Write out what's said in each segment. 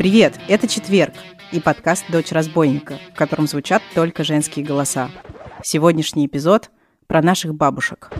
Привет, это четверг и подкаст «Дочь разбойника», в котором звучат только женские голоса. Сегодняшний эпизод про наших бабушек.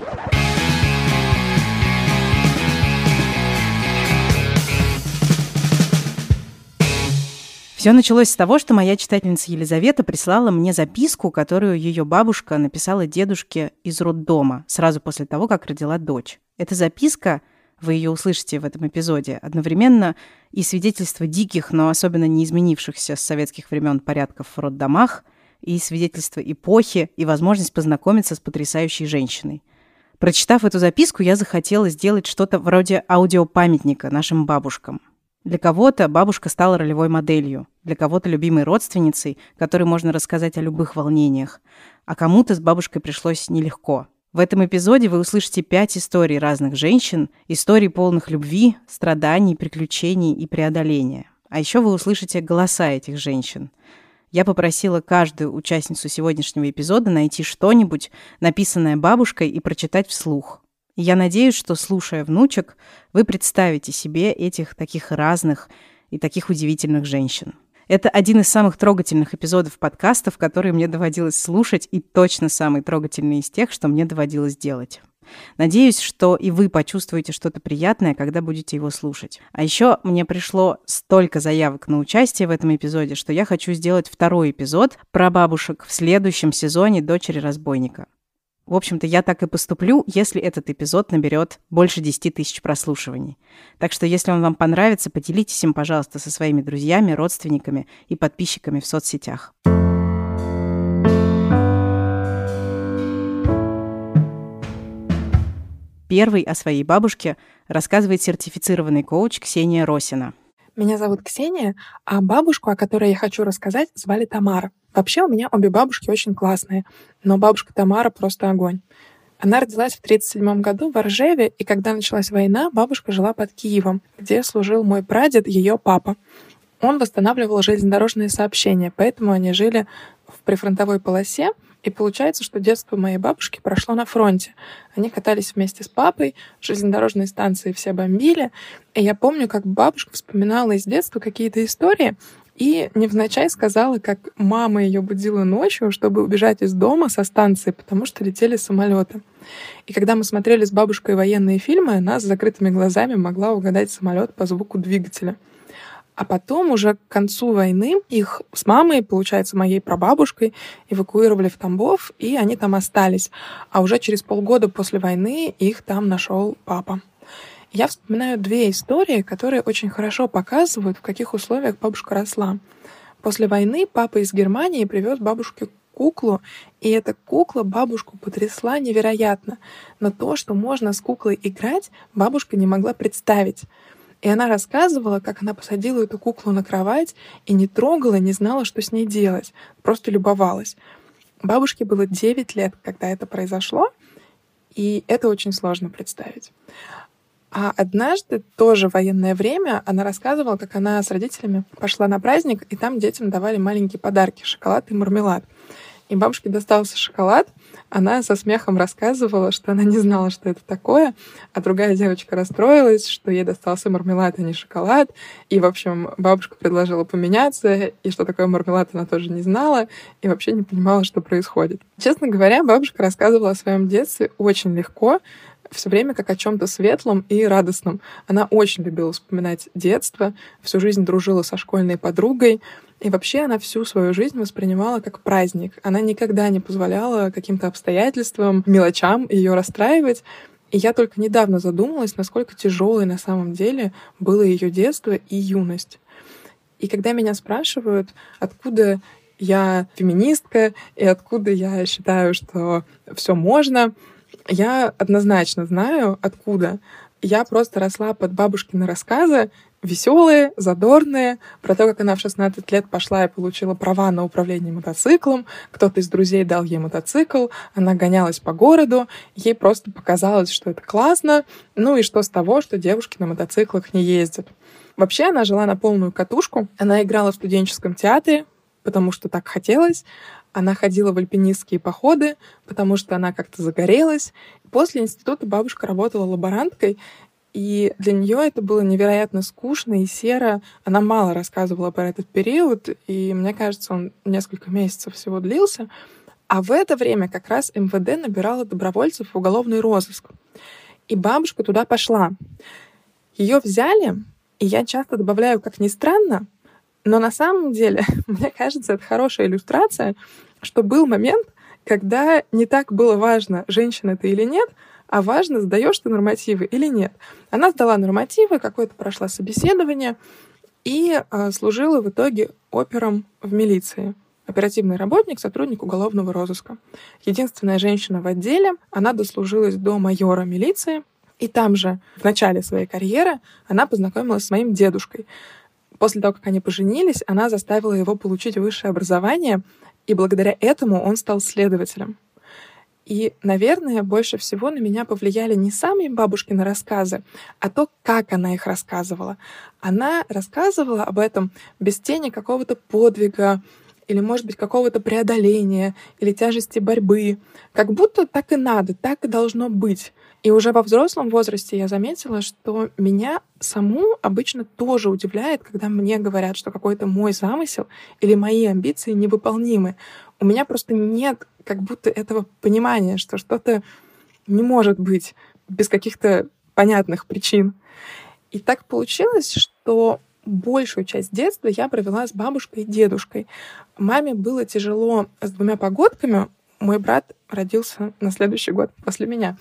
Все началось с того, что моя читательница Елизавета прислала мне записку, которую ее бабушка написала дедушке из роддома сразу после того, как родила дочь. Эта записка вы ее услышите в этом эпизоде, одновременно и свидетельство диких, но особенно не изменившихся с советских времен порядков в роддомах, и свидетельство эпохи, и возможность познакомиться с потрясающей женщиной. Прочитав эту записку, я захотела сделать что-то вроде аудиопамятника нашим бабушкам. Для кого-то бабушка стала ролевой моделью, для кого-то любимой родственницей, которой можно рассказать о любых волнениях, а кому-то с бабушкой пришлось нелегко – в этом эпизоде вы услышите пять историй разных женщин, историй полных любви, страданий, приключений и преодоления. А еще вы услышите голоса этих женщин. Я попросила каждую участницу сегодняшнего эпизода найти что-нибудь, написанное бабушкой, и прочитать вслух. И я надеюсь, что, слушая внучек, вы представите себе этих таких разных и таких удивительных женщин. Это один из самых трогательных эпизодов подкастов, которые мне доводилось слушать, и точно самый трогательный из тех, что мне доводилось делать. Надеюсь, что и вы почувствуете что-то приятное, когда будете его слушать. А еще мне пришло столько заявок на участие в этом эпизоде, что я хочу сделать второй эпизод про бабушек в следующем сезоне «Дочери разбойника». В общем-то, я так и поступлю, если этот эпизод наберет больше 10 тысяч прослушиваний. Так что, если он вам понравится, поделитесь им, пожалуйста, со своими друзьями, родственниками и подписчиками в соцсетях. Первый о своей бабушке рассказывает сертифицированный коуч Ксения Росина. Меня зовут Ксения, а бабушку, о которой я хочу рассказать, звали Тамара. Вообще у меня обе бабушки очень классные, но бабушка Тамара просто огонь. Она родилась в 1937 году в Оржеве, и когда началась война, бабушка жила под Киевом, где служил мой прадед, ее папа. Он восстанавливал железнодорожные сообщения, поэтому они жили в прифронтовой полосе, и получается, что детство моей бабушки прошло на фронте. Они катались вместе с папой, железнодорожные станции все бомбили. И я помню, как бабушка вспоминала из детства какие-то истории, и невзначай сказала, как мама ее будила ночью, чтобы убежать из дома со станции, потому что летели самолеты. И когда мы смотрели с бабушкой военные фильмы, она с закрытыми глазами могла угадать самолет по звуку двигателя. А потом уже к концу войны их с мамой, получается, моей прабабушкой, эвакуировали в Тамбов, и они там остались. А уже через полгода после войны их там нашел папа. Я вспоминаю две истории, которые очень хорошо показывают, в каких условиях бабушка росла. После войны папа из Германии привез бабушке куклу, и эта кукла бабушку потрясла невероятно. Но то, что можно с куклой играть, бабушка не могла представить. И она рассказывала, как она посадила эту куклу на кровать и не трогала, не знала, что с ней делать, просто любовалась. Бабушке было 9 лет, когда это произошло, и это очень сложно представить. А однажды, тоже в военное время, она рассказывала, как она с родителями пошла на праздник, и там детям давали маленькие подарки — шоколад и мармелад. И бабушке достался шоколад, она со смехом рассказывала, что она не знала, что это такое, а другая девочка расстроилась, что ей достался мармелад, а не шоколад. И, в общем, бабушка предложила поменяться, и что такое мармелад она тоже не знала, и вообще не понимала, что происходит. Честно говоря, бабушка рассказывала о своем детстве очень легко, все время как о чем-то светлом и радостном. Она очень любила вспоминать детство, всю жизнь дружила со школьной подругой, и вообще она всю свою жизнь воспринимала как праздник. Она никогда не позволяла каким-то обстоятельствам, мелочам ее расстраивать. И я только недавно задумалась, насколько тяжелой на самом деле было ее детство и юность. И когда меня спрашивают, откуда я феминистка и откуда я считаю, что все можно, я однозначно знаю, откуда. Я просто росла под бабушкины рассказы, веселые, задорные, про то, как она в 16 лет пошла и получила права на управление мотоциклом, кто-то из друзей дал ей мотоцикл, она гонялась по городу, ей просто показалось, что это классно, ну и что с того, что девушки на мотоциклах не ездят. Вообще она жила на полную катушку, она играла в студенческом театре, потому что так хотелось, она ходила в альпинистские походы, потому что она как-то загорелась. После института бабушка работала лаборанткой, И для нее это было невероятно скучно и серо. Она мало рассказывала про этот период, и мне кажется, он несколько месяцев всего длился. А в это время как раз МВД набирала добровольцев в уголовный розыск. И бабушка туда пошла. Ее взяли, и я часто добавляю, как ни странно, но на самом деле, мне кажется, это хорошая иллюстрация, что был момент, когда не так было важно, женщина ты или нет, а важно, сдаешь ты нормативы или нет. Она сдала нормативы, какое-то прошла собеседование и э, служила в итоге опером в милиции. Оперативный работник, сотрудник уголовного розыска. Единственная женщина в отделе, она дослужилась до майора милиции, и там же, в начале своей карьеры, она познакомилась с моим дедушкой. После того, как они поженились, она заставила его получить высшее образование, и благодаря этому он стал следователем. И, наверное, больше всего на меня повлияли не сами бабушкины рассказы, а то, как она их рассказывала. Она рассказывала об этом без тени какого-то подвига, или, может быть, какого-то преодоления, или тяжести борьбы. Как будто так и надо, так и должно быть. И уже во взрослом возрасте я заметила, что меня саму обычно тоже удивляет, когда мне говорят, что какой-то мой замысел или мои амбиции невыполнимы. У меня просто нет как будто этого понимания, что что-то не может быть без каких-то понятных причин. И так получилось, что большую часть детства я провела с бабушкой и дедушкой. Маме было тяжело с двумя погодками. Мой брат родился на следующий год после меня.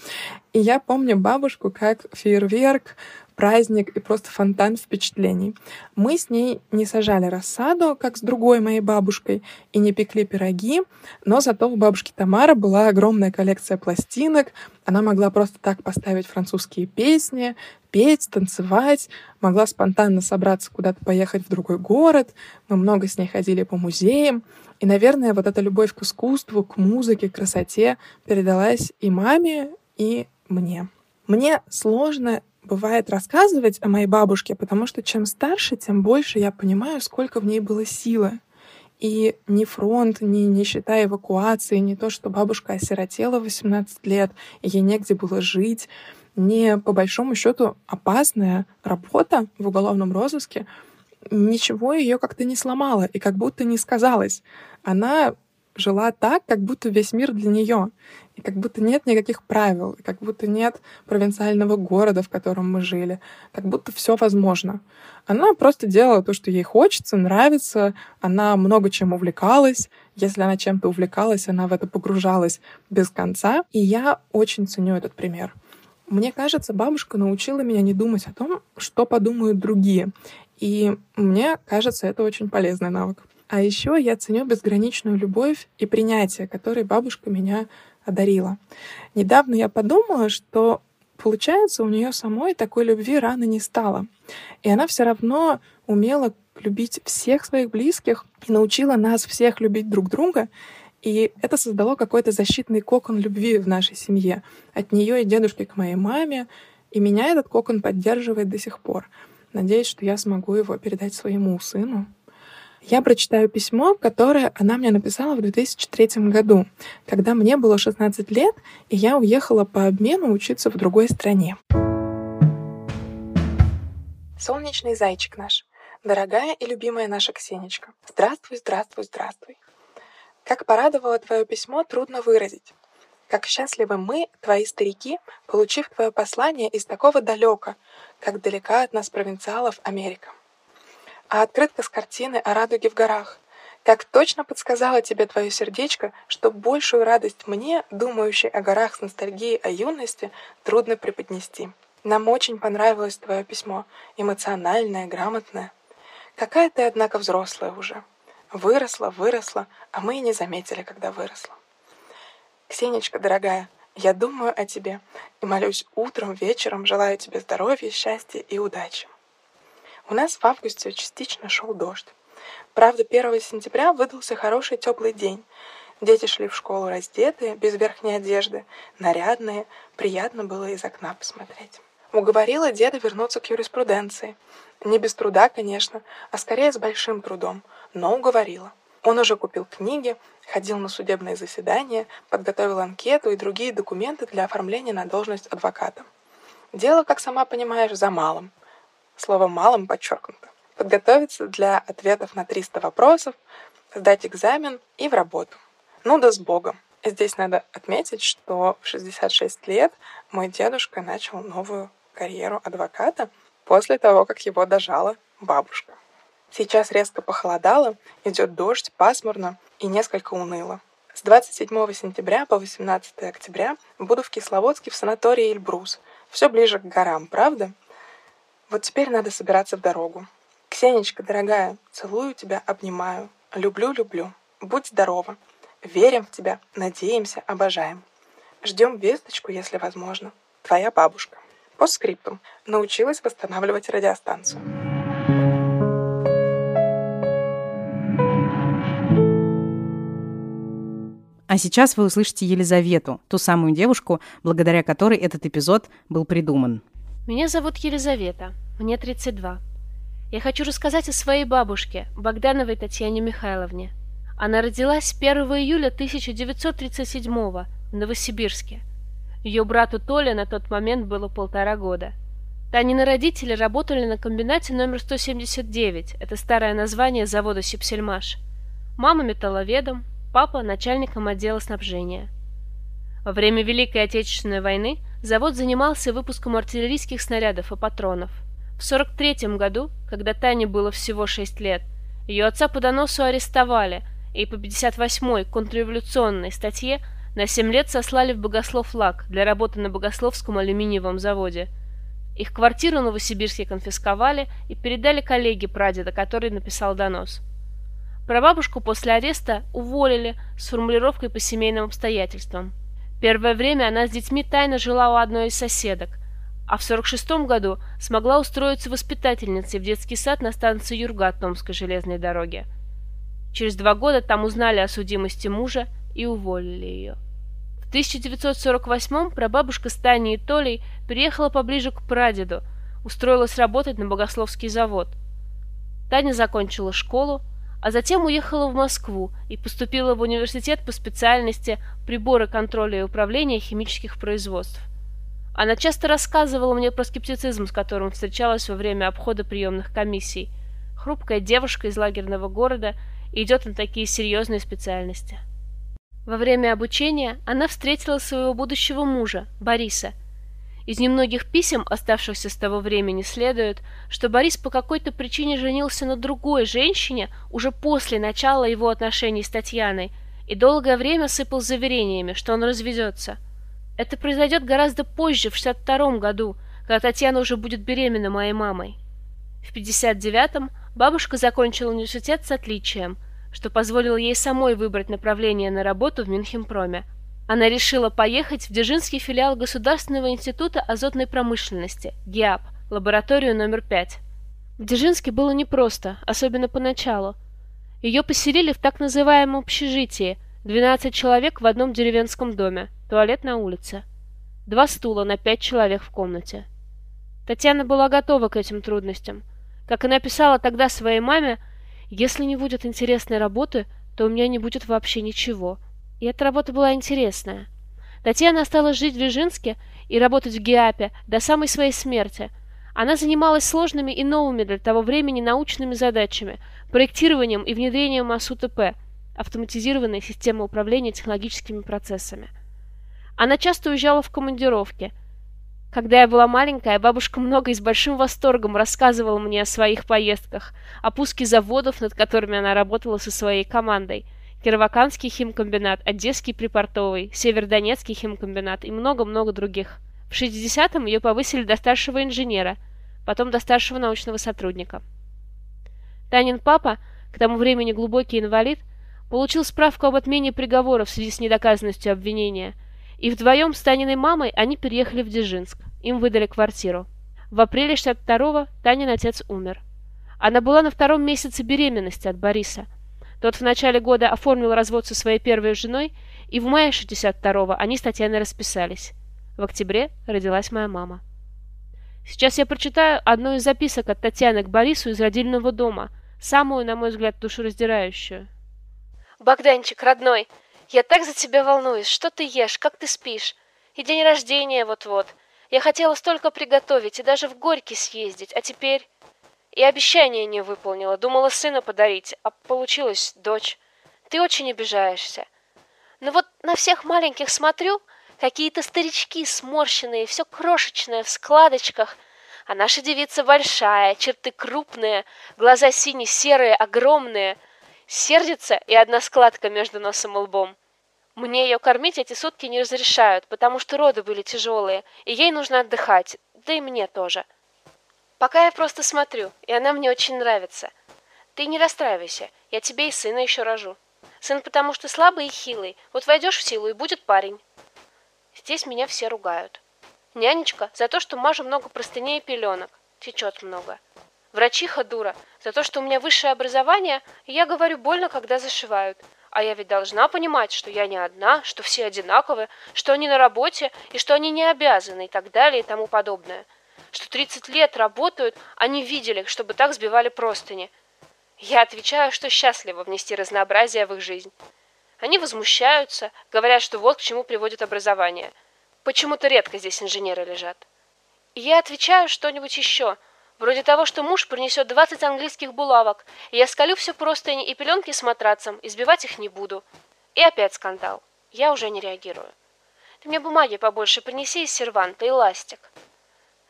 И я помню бабушку как фейерверк, праздник и просто фонтан впечатлений. Мы с ней не сажали рассаду, как с другой моей бабушкой, и не пекли пироги, но зато у бабушки Тамара была огромная коллекция пластинок. Она могла просто так поставить французские песни, петь, танцевать, могла спонтанно собраться куда-то поехать в другой город. Мы много с ней ходили по музеям. И, наверное, вот эта любовь к искусству, к музыке, к красоте передалась и маме, и мне. Мне сложно бывает рассказывать о моей бабушке, потому что чем старше, тем больше я понимаю, сколько в ней было силы. И ни фронт, ни нищета эвакуации, не то, что бабушка осиротела в 18 лет, ей негде было жить, не по большому счету опасная работа в уголовном розыске, ничего ее как-то не сломало и как будто не сказалось. Она жила так, как будто весь мир для нее. И как будто нет никаких правил, и как будто нет провинциального города, в котором мы жили. Как будто все возможно. Она просто делала то, что ей хочется, нравится. Она много чем увлекалась. Если она чем-то увлекалась, она в это погружалась без конца. И я очень ценю этот пример. Мне кажется, бабушка научила меня не думать о том, что подумают другие. И мне кажется, это очень полезный навык. А еще я ценю безграничную любовь и принятие, которой бабушка меня одарила. Недавно я подумала, что получается, у нее самой такой любви рано не стало. И она все равно умела любить всех своих близких и научила нас всех любить друг друга. И это создало какой-то защитный кокон любви в нашей семье. От нее и дедушки к моей маме. И меня этот кокон поддерживает до сих пор. Надеюсь, что я смогу его передать своему сыну. Я прочитаю письмо, которое она мне написала в 2003 году, когда мне было 16 лет, и я уехала по обмену учиться в другой стране. Солнечный зайчик наш, дорогая и любимая наша Ксенечка, здравствуй, здравствуй, здравствуй. Как порадовало твое письмо, трудно выразить. Как счастливы мы, твои старики, получив твое послание из такого далека, как далека от нас провинциалов Америка а открытка с картины о радуге в горах. Как точно подсказала тебе твое сердечко, что большую радость мне, думающей о горах с ностальгией о юности, трудно преподнести. Нам очень понравилось твое письмо, эмоциональное, грамотное. Какая ты, однако, взрослая уже. Выросла, выросла, а мы и не заметили, когда выросла. Ксенечка, дорогая, я думаю о тебе и молюсь утром, вечером, желаю тебе здоровья, счастья и удачи. У нас в августе частично шел дождь. Правда, 1 сентября выдался хороший теплый день. Дети шли в школу раздетые, без верхней одежды, нарядные. Приятно было из окна посмотреть. Уговорила деда вернуться к юриспруденции. Не без труда, конечно, а скорее с большим трудом, но уговорила. Он уже купил книги, ходил на судебные заседания, подготовил анкету и другие документы для оформления на должность адвоката. Дело, как сама понимаешь, за малым. Слово «малым» подчеркнуто. Подготовиться для ответов на 300 вопросов, сдать экзамен и в работу. Ну да с Богом. Здесь надо отметить, что в 66 лет мой дедушка начал новую карьеру адвоката после того, как его дожала бабушка. Сейчас резко похолодало, идет дождь, пасмурно и несколько уныло. С 27 сентября по 18 октября буду в Кисловодске в санатории Эльбрус. Все ближе к горам, правда? Вот теперь надо собираться в дорогу. Ксенечка, дорогая, целую тебя, обнимаю. Люблю, люблю. Будь здорова. Верим в тебя, надеемся, обожаем. Ждем весточку, если возможно. Твоя бабушка. По скрипту. Научилась восстанавливать радиостанцию. А сейчас вы услышите Елизавету, ту самую девушку, благодаря которой этот эпизод был придуман. Меня зовут Елизавета, мне 32. Я хочу рассказать о своей бабушке, Богдановой Татьяне Михайловне. Она родилась 1 июля 1937 в Новосибирске. Ее брату Толе на тот момент было полтора года. Танины родители работали на комбинате номер 179, это старое название завода «Сипсельмаш». Мама металловедом, папа начальником отдела снабжения. Во время Великой Отечественной войны завод занимался выпуском артиллерийских снарядов и патронов. В 43 году, когда Тане было всего 6 лет, ее отца по доносу арестовали – и по 58-й контрреволюционной статье на 7 лет сослали в Богослов лак для работы на Богословском алюминиевом заводе. Их квартиру в Новосибирске конфисковали и передали коллеге прадеда, который написал донос. Прабабушку после ареста уволили с формулировкой по семейным обстоятельствам. Первое время она с детьми тайно жила у одной из соседок, а в 46 году смогла устроиться воспитательницей в детский сад на станции Юрга Томской железной дороги. Через два года там узнали о судимости мужа и уволили ее. В 1948-м прабабушка с Таней и Толей переехала поближе к прадеду, устроилась работать на богословский завод. Таня закончила школу, а затем уехала в Москву и поступила в университет по специальности приборы контроля и управления химических производств. Она часто рассказывала мне про скептицизм, с которым встречалась во время обхода приемных комиссий. Хрупкая девушка из лагерного города – идет на такие серьезные специальности. Во время обучения она встретила своего будущего мужа, Бориса. Из немногих писем, оставшихся с того времени, следует, что Борис по какой-то причине женился на другой женщине уже после начала его отношений с Татьяной и долгое время сыпал заверениями, что он разведется. Это произойдет гораздо позже, в 62 году, когда Татьяна уже будет беременна моей мамой. В 59-м Бабушка закончила университет с отличием, что позволило ей самой выбрать направление на работу в Мюнхенпроме. Она решила поехать в Дзержинский филиал Государственного института азотной промышленности, ГИАП, лабораторию номер 5. В Дзержинске было непросто, особенно поначалу. Ее поселили в так называемом общежитии, 12 человек в одном деревенском доме, туалет на улице. Два стула на пять человек в комнате. Татьяна была готова к этим трудностям – как она писала тогда своей маме, если не будет интересной работы, то у меня не будет вообще ничего. И эта работа была интересная. Татьяна осталась жить в Вижинске и работать в ГИАПе до самой своей смерти. Она занималась сложными и новыми для того времени научными задачами, проектированием и внедрением АСУТП, автоматизированной системы управления технологическими процессами. Она часто уезжала в командировки – когда я была маленькая, бабушка много и с большим восторгом рассказывала мне о своих поездках, о пуске заводов, над которыми она работала со своей командой. Кироваканский химкомбинат, Одесский припортовый, Севердонецкий химкомбинат и много-много других. В 60-м ее повысили до старшего инженера, потом до старшего научного сотрудника. Танин папа, к тому времени глубокий инвалид, получил справку об отмене приговора в связи с недоказанностью обвинения – и вдвоем с Таниной мамой они переехали в Дзержинск. Им выдали квартиру. В апреле 62-го Танин отец умер. Она была на втором месяце беременности от Бориса. Тот в начале года оформил развод со своей первой женой, и в мае 62-го они с Татьяной расписались. В октябре родилась моя мама. Сейчас я прочитаю одну из записок от Татьяны к Борису из родильного дома, самую, на мой взгляд, душераздирающую. «Богданчик, родной, я так за тебя волнуюсь. Что ты ешь? Как ты спишь? И день рождения вот-вот. Я хотела столько приготовить и даже в Горький съездить, а теперь... И обещание не выполнила. Думала сына подарить, а получилось дочь. Ты очень обижаешься. Но вот на всех маленьких смотрю, какие-то старички сморщенные, все крошечное в складочках. А наша девица большая, черты крупные, глаза сине-серые, огромные. Сердится и одна складка между носом и лбом. Мне ее кормить эти сутки не разрешают, потому что роды были тяжелые, и ей нужно отдыхать, да и мне тоже. Пока я просто смотрю, и она мне очень нравится. Ты не расстраивайся, я тебе и сына еще рожу. Сын потому что слабый и хилый, вот войдешь в силу и будет парень. Здесь меня все ругают. Нянечка за то, что мажу много простыней и пеленок, течет много. Врачиха дура за то, что у меня высшее образование, и я говорю больно, когда зашивают. А я ведь должна понимать, что я не одна, что все одинаковы, что они на работе и что они не обязаны и так далее и тому подобное. Что 30 лет работают, они видели, чтобы так сбивали простыни. Я отвечаю, что счастлива внести разнообразие в их жизнь. Они возмущаются, говорят, что вот к чему приводит образование. Почему-то редко здесь инженеры лежат. И я отвечаю что-нибудь еще – Вроде того, что муж принесет 20 английских булавок, и я скалю все простыни и пеленки с матрацем, избивать их не буду. И опять скандал. Я уже не реагирую. Ты мне бумаги побольше принеси из серванта и ластик.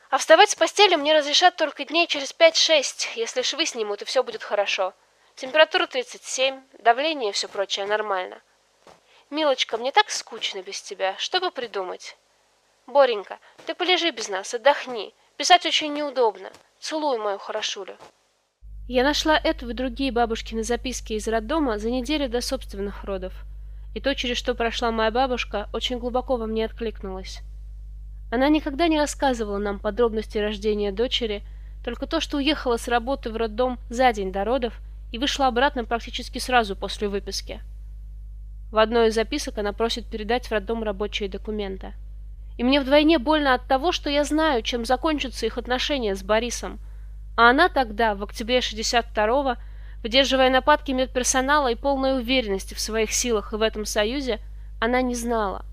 А вставать с постели мне разрешат только дней через 5-6, если швы снимут, и все будет хорошо. Температура 37, давление и все прочее нормально. Милочка, мне так скучно без тебя. Что бы придумать? Боренька, ты полежи без нас, отдохни. Писать очень неудобно. Целуй мою хорошулю. Я нашла эту и другие бабушкины записки из роддома за неделю до собственных родов. И то, через что прошла моя бабушка, очень глубоко во мне откликнулось. Она никогда не рассказывала нам подробности рождения дочери, только то, что уехала с работы в роддом за день до родов и вышла обратно практически сразу после выписки. В одной из записок она просит передать в роддом рабочие документы и мне вдвойне больно от того, что я знаю, чем закончатся их отношения с Борисом. А она тогда, в октябре 62-го, выдерживая нападки медперсонала и полной уверенности в своих силах и в этом союзе, она не знала.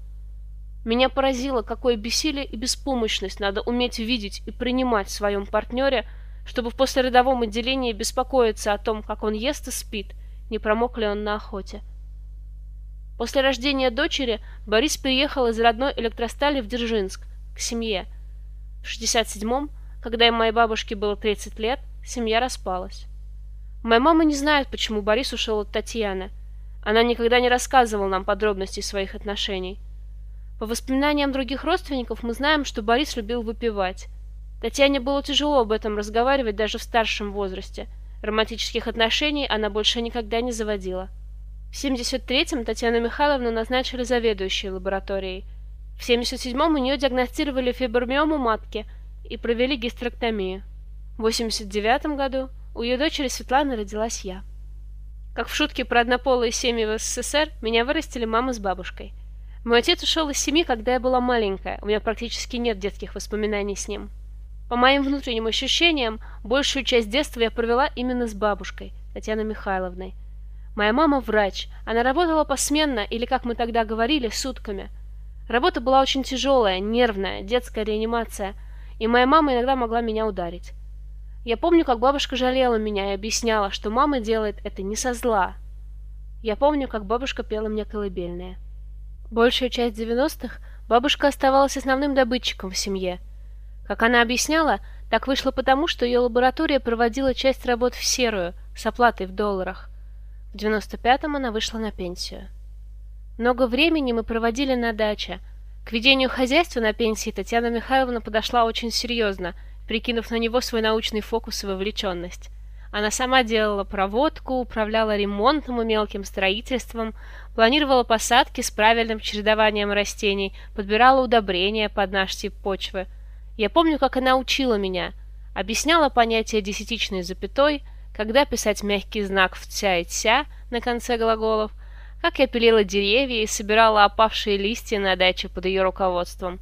Меня поразило, какое бессилие и беспомощность надо уметь видеть и принимать в своем партнере, чтобы в послеродовом отделении беспокоиться о том, как он ест и спит, не промок ли он на охоте. После рождения дочери Борис переехал из родной электростали в Дзержинск, к семье. В 67-м, когда моей бабушке было 30 лет, семья распалась. Моя мама не знает, почему Борис ушел от Татьяны. Она никогда не рассказывала нам подробностей своих отношений. По воспоминаниям других родственников мы знаем, что Борис любил выпивать. Татьяне было тяжело об этом разговаривать даже в старшем возрасте. Романтических отношений она больше никогда не заводила. В 73-м Татьяну Михайловну назначили заведующей лабораторией. В 77-м у нее диагностировали фибромиому матки и провели гистерэктомию. В 89 году у ее дочери Светланы родилась я. Как в шутке про однополые семьи в СССР, меня вырастили мама с бабушкой. Мой отец ушел из семьи, когда я была маленькая, у меня практически нет детских воспоминаний с ним. По моим внутренним ощущениям, большую часть детства я провела именно с бабушкой, Татьяной Михайловной. Моя мама врач. Она работала посменно, или, как мы тогда говорили, сутками. Работа была очень тяжелая, нервная, детская реанимация, и моя мама иногда могла меня ударить. Я помню, как бабушка жалела меня и объясняла, что мама делает это не со зла. Я помню, как бабушка пела мне колыбельные. Большую часть 90-х бабушка оставалась основным добытчиком в семье. Как она объясняла, так вышло потому, что ее лаборатория проводила часть работ в серую, с оплатой в долларах. В 95-м она вышла на пенсию. Много времени мы проводили на даче. К ведению хозяйства на пенсии Татьяна Михайловна подошла очень серьезно, прикинув на него свой научный фокус и вовлеченность. Она сама делала проводку, управляла ремонтом и мелким строительством, планировала посадки с правильным чередованием растений, подбирала удобрения под наш тип почвы. Я помню, как она учила меня, объясняла понятие десятичной запятой – когда писать мягкий знак в «ця» и «ця» на конце глаголов, как я пилила деревья и собирала опавшие листья на даче под ее руководством.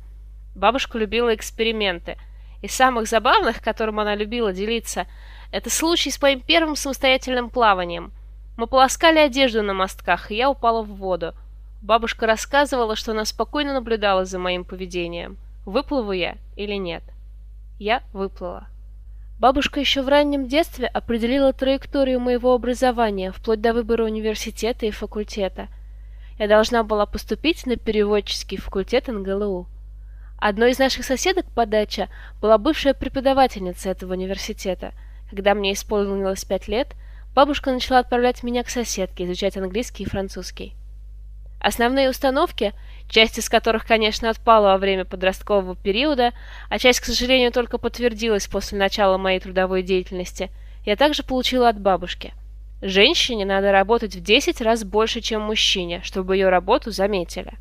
Бабушка любила эксперименты. Из самых забавных, которым она любила делиться, это случай с моим первым самостоятельным плаванием. Мы полоскали одежду на мостках, и я упала в воду. Бабушка рассказывала, что она спокойно наблюдала за моим поведением. выплыву я или нет. Я выплыла. Бабушка еще в раннем детстве определила траекторию моего образования, вплоть до выбора университета и факультета. Я должна была поступить на переводческий факультет НГЛУ. Одной из наших соседок по даче была бывшая преподавательница этого университета. Когда мне исполнилось пять лет, бабушка начала отправлять меня к соседке изучать английский и французский. Основные установки, часть из которых, конечно, отпала во время подросткового периода, а часть, к сожалению, только подтвердилась после начала моей трудовой деятельности, я также получила от бабушки. Женщине надо работать в 10 раз больше, чем мужчине, чтобы ее работу заметили.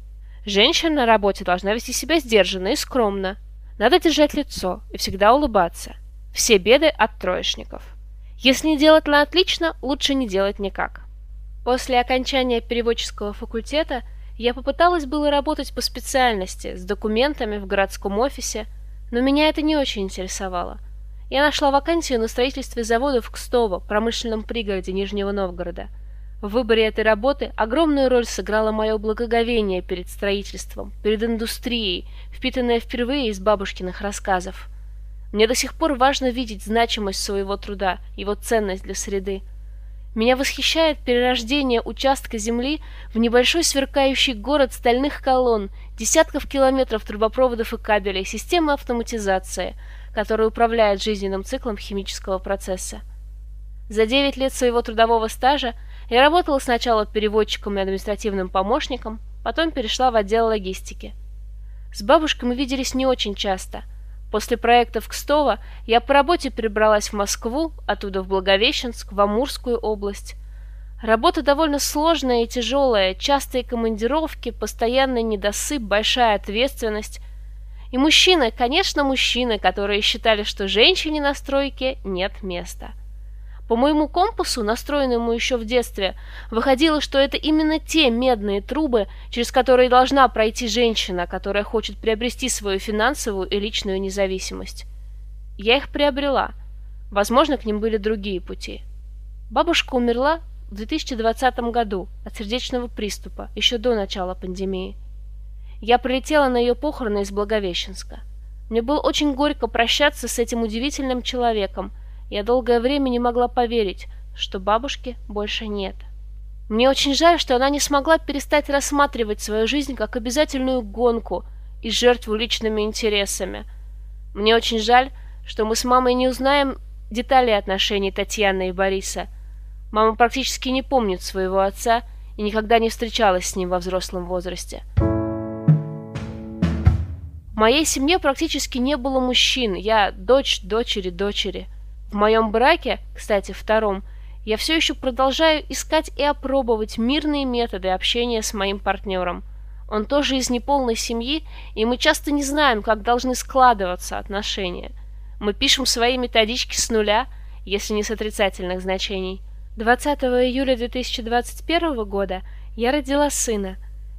Женщина на работе должна вести себя сдержанно и скромно. Надо держать лицо и всегда улыбаться. Все беды от троечников. Если не делать на отлично, лучше не делать никак. После окончания переводческого факультета я попыталась было работать по специальности, с документами в городском офисе, но меня это не очень интересовало. Я нашла вакансию на строительстве завода в Кстово, промышленном пригороде Нижнего Новгорода. В выборе этой работы огромную роль сыграло мое благоговение перед строительством, перед индустрией, впитанное впервые из бабушкиных рассказов. Мне до сих пор важно видеть значимость своего труда, его ценность для среды. Меня восхищает перерождение участка земли в небольшой сверкающий город стальных колонн, десятков километров трубопроводов и кабелей, системы автоматизации, которая управляет жизненным циклом химического процесса. За 9 лет своего трудового стажа я работала сначала переводчиком и административным помощником, потом перешла в отдел логистики. С бабушкой мы виделись не очень часто – После проекта в Кстово я по работе перебралась в Москву, оттуда в Благовещенск, в Амурскую область. Работа довольно сложная и тяжелая, частые командировки, постоянный недосып, большая ответственность. И мужчины, конечно, мужчины, которые считали, что женщине на стройке нет места. По моему компасу, настроенному еще в детстве, выходило, что это именно те медные трубы, через которые должна пройти женщина, которая хочет приобрести свою финансовую и личную независимость. Я их приобрела. Возможно, к ним были другие пути. Бабушка умерла в 2020 году от сердечного приступа, еще до начала пандемии. Я прилетела на ее похороны из Благовещенска. Мне было очень горько прощаться с этим удивительным человеком – я долгое время не могла поверить, что бабушки больше нет. Мне очень жаль, что она не смогла перестать рассматривать свою жизнь как обязательную гонку и жертву личными интересами. Мне очень жаль, что мы с мамой не узнаем детали отношений Татьяны и Бориса. Мама практически не помнит своего отца и никогда не встречалась с ним во взрослом возрасте. В моей семье практически не было мужчин. Я дочь дочери дочери. В моем браке, кстати, втором, я все еще продолжаю искать и опробовать мирные методы общения с моим партнером. Он тоже из неполной семьи, и мы часто не знаем, как должны складываться отношения. Мы пишем свои методички с нуля, если не с отрицательных значений. 20 июля 2021 года я родила сына,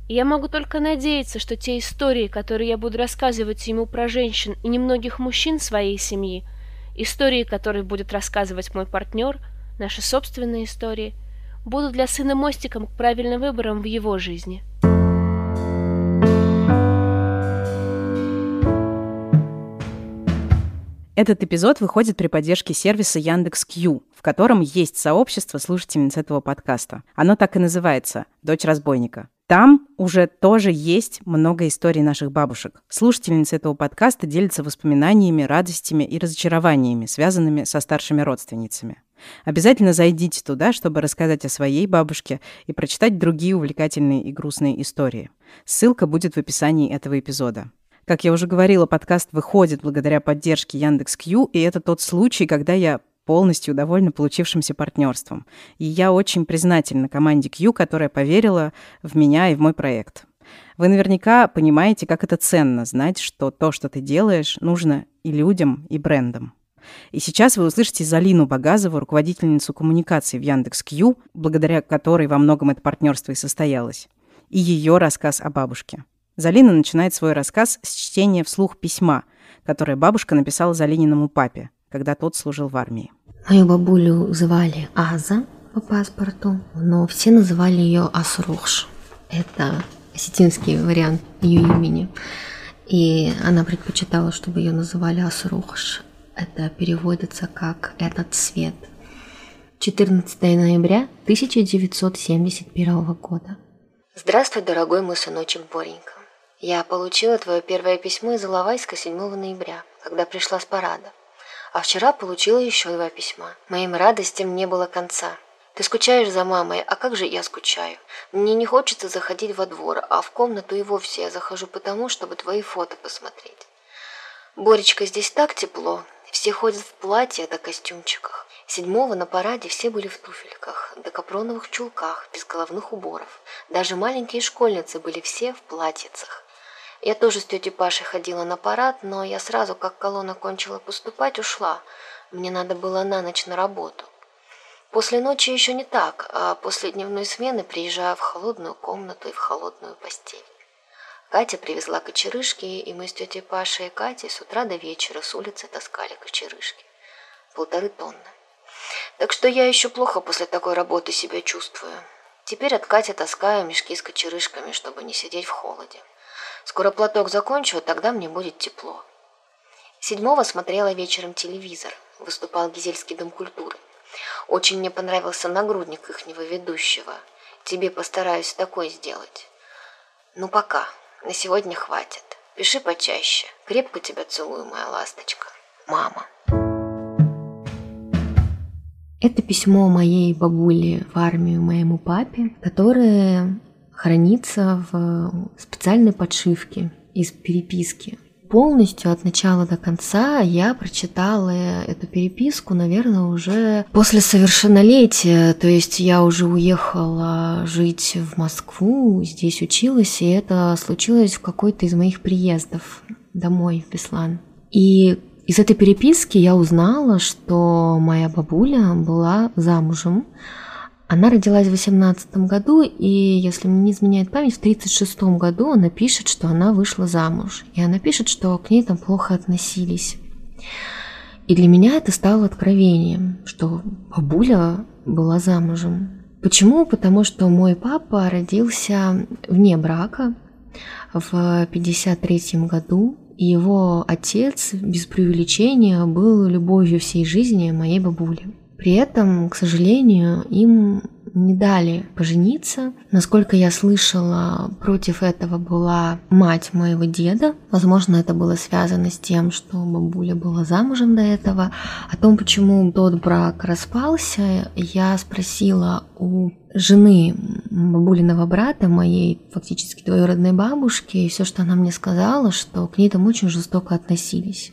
и я могу только надеяться, что те истории, которые я буду рассказывать ему про женщин и немногих мужчин своей семьи – Истории, которые будет рассказывать мой партнер, наши собственные истории, будут для сына мостиком к правильным выборам в его жизни. Этот эпизод выходит при поддержке сервиса Яндекс.Кью, в котором есть сообщество слушательниц этого подкаста. Оно так и называется «Дочь разбойника». Там уже тоже есть много историй наших бабушек. Слушательницы этого подкаста делятся воспоминаниями, радостями и разочарованиями, связанными со старшими родственницами. Обязательно зайдите туда, чтобы рассказать о своей бабушке и прочитать другие увлекательные и грустные истории. Ссылка будет в описании этого эпизода. Как я уже говорила, подкаст выходит благодаря поддержке Яндекс.Кью, и это тот случай, когда я полностью довольна получившимся партнерством. И я очень признательна команде Q, которая поверила в меня и в мой проект. Вы наверняка понимаете, как это ценно знать, что то, что ты делаешь, нужно и людям, и брендам. И сейчас вы услышите Залину Багазову, руководительницу коммуникации в Яндекс.Кью, благодаря которой во многом это партнерство и состоялось, и ее рассказ о бабушке. Залина начинает свой рассказ с чтения вслух письма, которое бабушка написала Залининому папе, когда тот служил в армии. Мою бабулю звали Аза по паспорту, но все называли ее Асрухш. Это осетинский вариант ее имени. И она предпочитала, чтобы ее называли Асрухш. Это переводится как «этот свет». 14 ноября 1971 года. Здравствуй, дорогой мой сыночек Боренька. Я получила твое первое письмо из Иловайска 7 ноября, когда пришла с парада. А вчера получила еще два письма. Моим радостям не было конца. Ты скучаешь за мамой, а как же я скучаю? Мне не хочется заходить во двор, а в комнату и вовсе я захожу потому, чтобы твои фото посмотреть. Боречка, здесь так тепло. Все ходят в платье да костюмчиках. Седьмого на параде все были в туфельках, да капроновых чулках, без головных уборов. Даже маленькие школьницы были все в платьицах. Я тоже с тетей Пашей ходила на парад, но я сразу, как колонна кончила поступать, ушла. Мне надо было на ночь на работу. После ночи еще не так, а после дневной смены приезжаю в холодную комнату и в холодную постель. Катя привезла кочерышки, и мы с тетей Пашей и Катей с утра до вечера с улицы таскали кочерышки. Полторы тонны. Так что я еще плохо после такой работы себя чувствую. Теперь от Кати таскаю мешки с кочерышками, чтобы не сидеть в холоде. Скоро платок закончу, тогда мне будет тепло. Седьмого смотрела вечером телевизор. Выступал Гизельский дом культуры. Очень мне понравился нагрудник ихнего ведущего. Тебе постараюсь такой сделать. Ну пока, на сегодня хватит. Пиши почаще. Крепко тебя целую, моя ласточка. Мама. Это письмо моей бабули в армию моему папе, которое хранится в специальной подшивке из переписки полностью от начала до конца я прочитала эту переписку, наверное, уже после совершеннолетия. То есть я уже уехала жить в Москву, здесь училась, и это случилось в какой-то из моих приездов домой в Беслан. И из этой переписки я узнала, что моя бабуля была замужем, она родилась в 18 году, и, если мне не изменяет память, в 36 году она пишет, что она вышла замуж. И она пишет, что к ней там плохо относились. И для меня это стало откровением, что бабуля была замужем. Почему? Потому что мой папа родился вне брака в 53 году, и его отец, без преувеличения, был любовью всей жизни моей бабули. При этом, к сожалению, им не дали пожениться. Насколько я слышала, против этого была мать моего деда. Возможно, это было связано с тем, что бабуля была замужем до этого. О том, почему тот брак распался, я спросила у жены бабулиного брата, моей фактически двоюродной бабушки, и все, что она мне сказала, что к ней там очень жестоко относились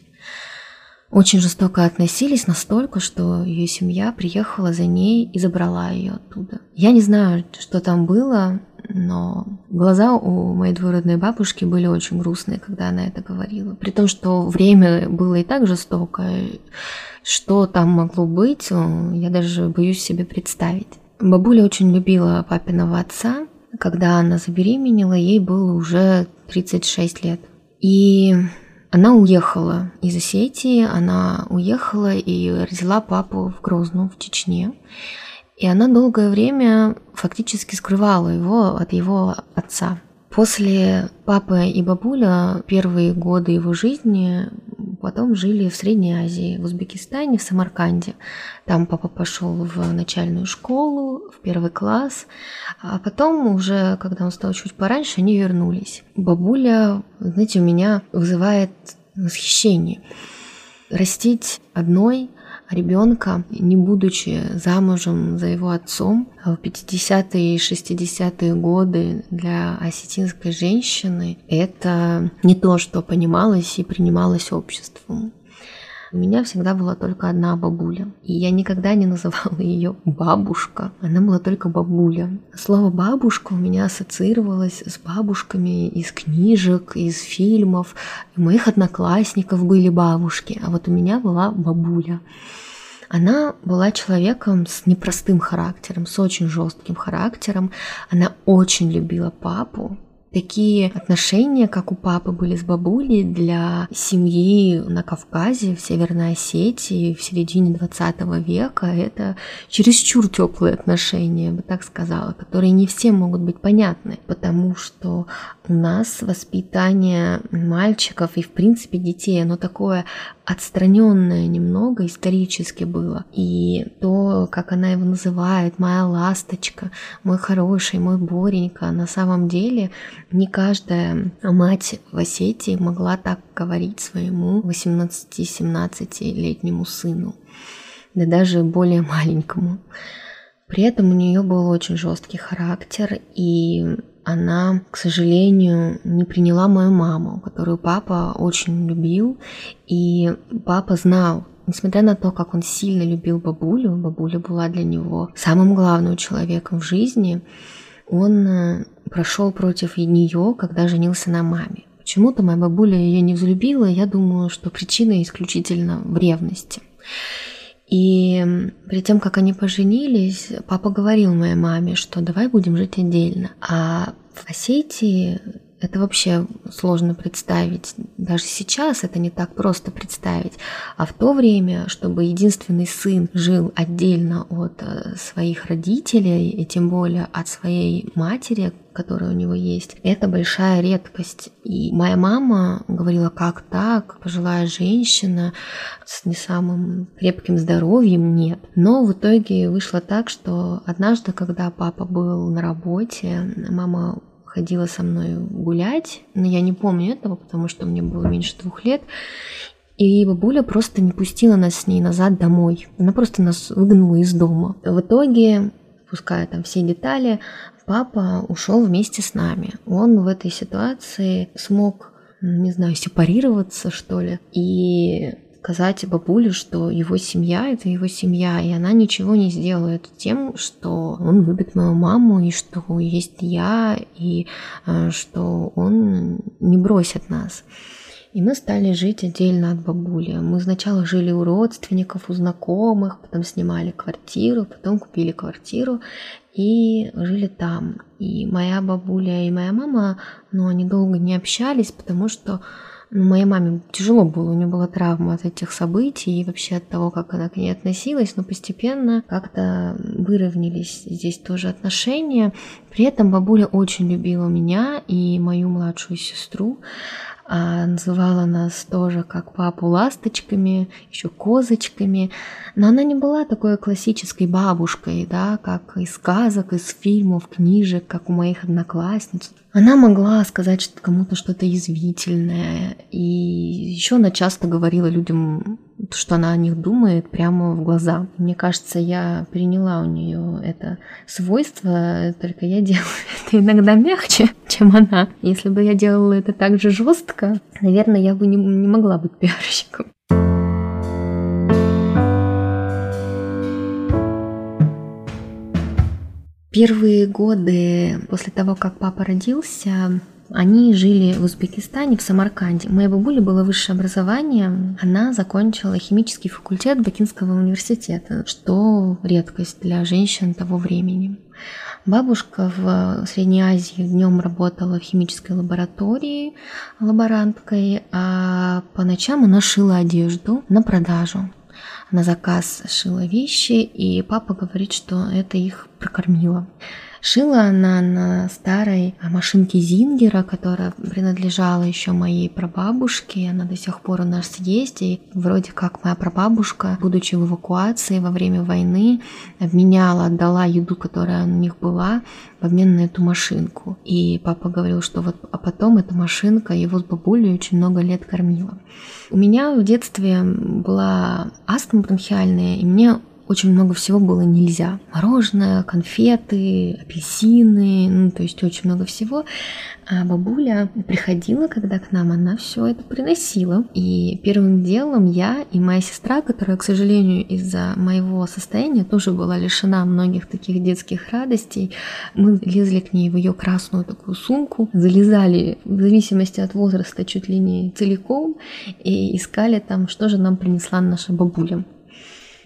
очень жестоко относились настолько, что ее семья приехала за ней и забрала ее оттуда. Я не знаю, что там было, но глаза у моей двоюродной бабушки были очень грустные, когда она это говорила. При том, что время было и так жестокое, что там могло быть, я даже боюсь себе представить. Бабуля очень любила папиного отца. Когда она забеременела, ей было уже 36 лет. И она уехала из Осетии, она уехала и родила папу в Грозну, в Чечне. И она долгое время фактически скрывала его от его отца. После папы и бабуля первые годы его жизни потом жили в Средней Азии, в Узбекистане, в Самарканде. Там папа пошел в начальную школу, в первый класс, а потом уже, когда он стал чуть пораньше, они вернулись. Бабуля, знаете, у меня вызывает восхищение. Растить одной ребенка, не будучи замужем за его отцом, в 50-е и 60-е годы для осетинской женщины это не то, что понималось и принималось обществом. У меня всегда была только одна бабуля. И я никогда не называла ее бабушка. Она была только бабуля. Слово бабушка у меня ассоциировалось с бабушками из книжек, из фильмов. У моих одноклассников были бабушки, а вот у меня была бабуля. Она была человеком с непростым характером, с очень жестким характером. Она очень любила папу, Такие отношения, как у папы были с бабулей, для семьи на Кавказе, в Северной Осетии в середине 20 века, это чересчур теплые отношения, я бы так сказала, которые не всем могут быть понятны, потому что у нас воспитание мальчиков и, в принципе, детей, оно такое отстраненное немного исторически было. И то, как она его называет, моя ласточка, мой хороший, мой Боренька, на самом деле не каждая мать в Осетии могла так говорить своему 18-17-летнему сыну, да даже более маленькому. При этом у нее был очень жесткий характер, и она, к сожалению, не приняла мою маму, которую папа очень любил, и папа знал, несмотря на то, как он сильно любил бабулю, бабуля была для него самым главным человеком в жизни, он э, прошел против нее, когда женился на маме. Почему-то моя бабуля ее не взлюбила, я думаю, что причина исключительно в ревности. И перед тем, как они поженились, папа говорил моей маме, что давай будем жить отдельно. А в Осетии это вообще сложно представить. Даже сейчас это не так просто представить. А в то время, чтобы единственный сын жил отдельно от э, своих родителей, и тем более от своей матери, которая у него есть, это большая редкость. И моя мама говорила, как так, пожилая женщина с не самым крепким здоровьем, нет. Но в итоге вышло так, что однажды, когда папа был на работе, мама ходила со мной гулять, но я не помню этого, потому что мне было меньше двух лет. И бабуля просто не пустила нас с ней назад домой. Она просто нас выгнала из дома. В итоге, пуская там все детали, папа ушел вместе с нами. Он в этой ситуации смог, не знаю, сепарироваться, что ли, и сказать бабуле, что его семья — это его семья, и она ничего не сделает тем, что он любит мою маму, и что есть я, и э, что он не бросит нас. И мы стали жить отдельно от бабули. Мы сначала жили у родственников, у знакомых, потом снимали квартиру, потом купили квартиру и жили там. И моя бабуля и моя мама, ну, они долго не общались, потому что моей маме тяжело было, у нее была травма от этих событий и вообще от того, как она к ней относилась, но постепенно как-то выровнялись здесь тоже отношения. При этом бабуля очень любила меня и мою младшую сестру а называла нас тоже как папу ласточками, еще козочками. Но она не была такой классической бабушкой, да, как из сказок, из фильмов, книжек, как у моих одноклассниц. Она могла сказать кому-то что-то язвительное, и еще она часто говорила людям, что она о них думает прямо в глаза. Мне кажется, я приняла у нее это свойство, только я делаю это иногда мягче, чем она. Если бы я делала это так же жестко, наверное, я бы не, не могла быть пиарщиком. Первые годы после того, как папа родился, они жили в Узбекистане, в Самарканде. У моей бабули было высшее образование. Она закончила химический факультет Бакинского университета, что редкость для женщин того времени. Бабушка в Средней Азии днем работала в химической лаборатории лаборанткой, а по ночам она шила одежду на продажу на заказ шила вещи, и папа говорит, что это их прокормило. Шила она на старой машинке Зингера, которая принадлежала еще моей прабабушке. Она до сих пор у нас есть. И вроде как моя прабабушка, будучи в эвакуации во время войны, обменяла, отдала еду, которая у них была, в обмен на эту машинку. И папа говорил, что вот а потом эта машинка его с бабулей очень много лет кормила. У меня в детстве была астма бронхиальная, и мне очень много всего было нельзя. Мороженое, конфеты, апельсины, ну, то есть очень много всего. А бабуля приходила, когда к нам, она все это приносила. И первым делом я и моя сестра, которая, к сожалению, из-за моего состояния тоже была лишена многих таких детских радостей, мы лезли к ней в ее красную такую сумку, залезали в зависимости от возраста чуть ли не целиком и искали там, что же нам принесла наша бабуля.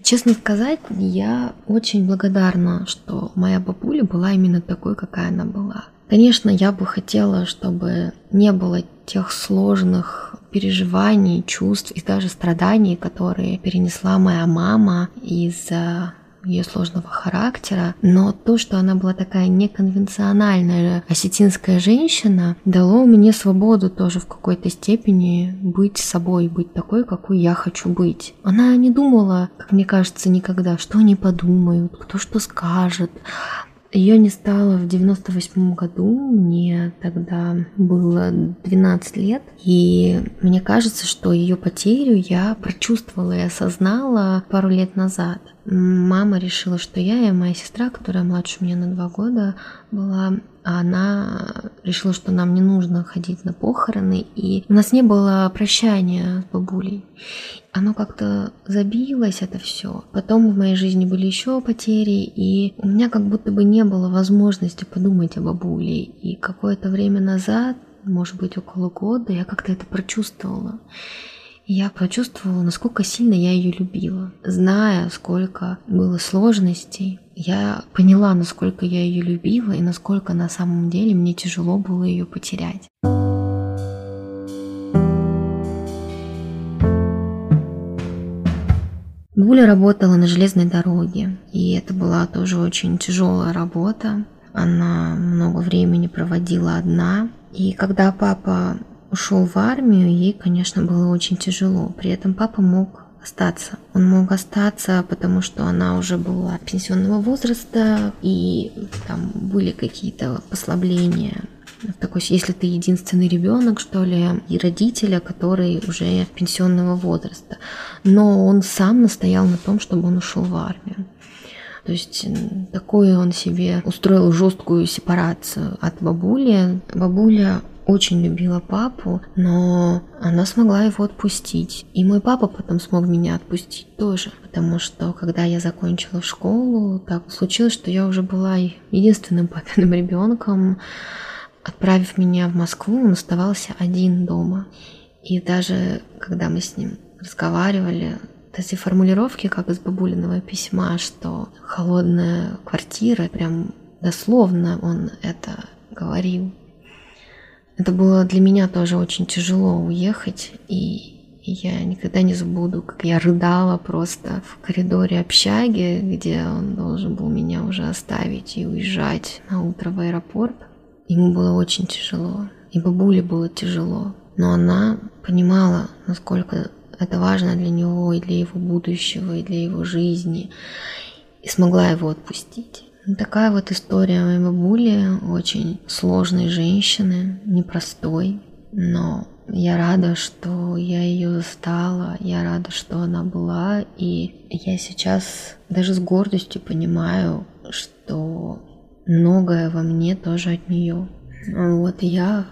Честно сказать, я очень благодарна, что моя бабуля была именно такой, какая она была. Конечно, я бы хотела, чтобы не было тех сложных переживаний, чувств и даже страданий, которые перенесла моя мама из-за ее сложного характера, но то, что она была такая неконвенциональная осетинская женщина, дало мне свободу тоже в какой-то степени быть собой, быть такой, какой я хочу быть. Она не думала, как мне кажется, никогда, что они подумают, кто что скажет. Ее не стало в 98 году, мне тогда было 12 лет, и мне кажется, что ее потерю я прочувствовала и осознала пару лет назад. Мама решила, что я и моя сестра, которая младше меня на два года была, она решила, что нам не нужно ходить на похороны, и у нас не было прощания с бабулей. Оно как-то забилось, это все. Потом в моей жизни были еще потери, и у меня как будто бы не было возможности подумать о бабуле. И какое-то время назад, может быть, около года, я как-то это прочувствовала. Я почувствовала, насколько сильно я ее любила. Зная, сколько было сложностей, я поняла, насколько я ее любила и насколько на самом деле мне тяжело было ее потерять. Буля работала на железной дороге, и это была тоже очень тяжелая работа. Она много времени проводила одна. И когда папа ушел в армию, ей, конечно, было очень тяжело. При этом папа мог остаться. Он мог остаться, потому что она уже была пенсионного возраста, и там были какие-то послабления. Такой, если ты единственный ребенок, что ли, и родителя, который уже пенсионного возраста. Но он сам настоял на том, чтобы он ушел в армию. То есть такую он себе устроил жесткую сепарацию от бабули. Бабуля очень любила папу, но она смогла его отпустить. И мой папа потом смог меня отпустить тоже, потому что когда я закончила школу, так случилось, что я уже была единственным папиным ребенком. Отправив меня в Москву, он оставался один дома. И даже когда мы с ним разговаривали, эти формулировки, как из бабулиного письма, что холодная квартира, прям дословно он это говорил. Это было для меня тоже очень тяжело уехать, и я никогда не забуду, как я рыдала просто в коридоре общаги, где он должен был меня уже оставить и уезжать на утро в аэропорт. Ему было очень тяжело, и бабуле было тяжело, но она понимала, насколько это важно для него и для его будущего, и для его жизни, и смогла его отпустить. Такая вот история моей бабули, очень сложной женщины, непростой, но я рада, что я ее застала, я рада, что она была, и я сейчас даже с гордостью понимаю, что многое во мне тоже от нее. Вот я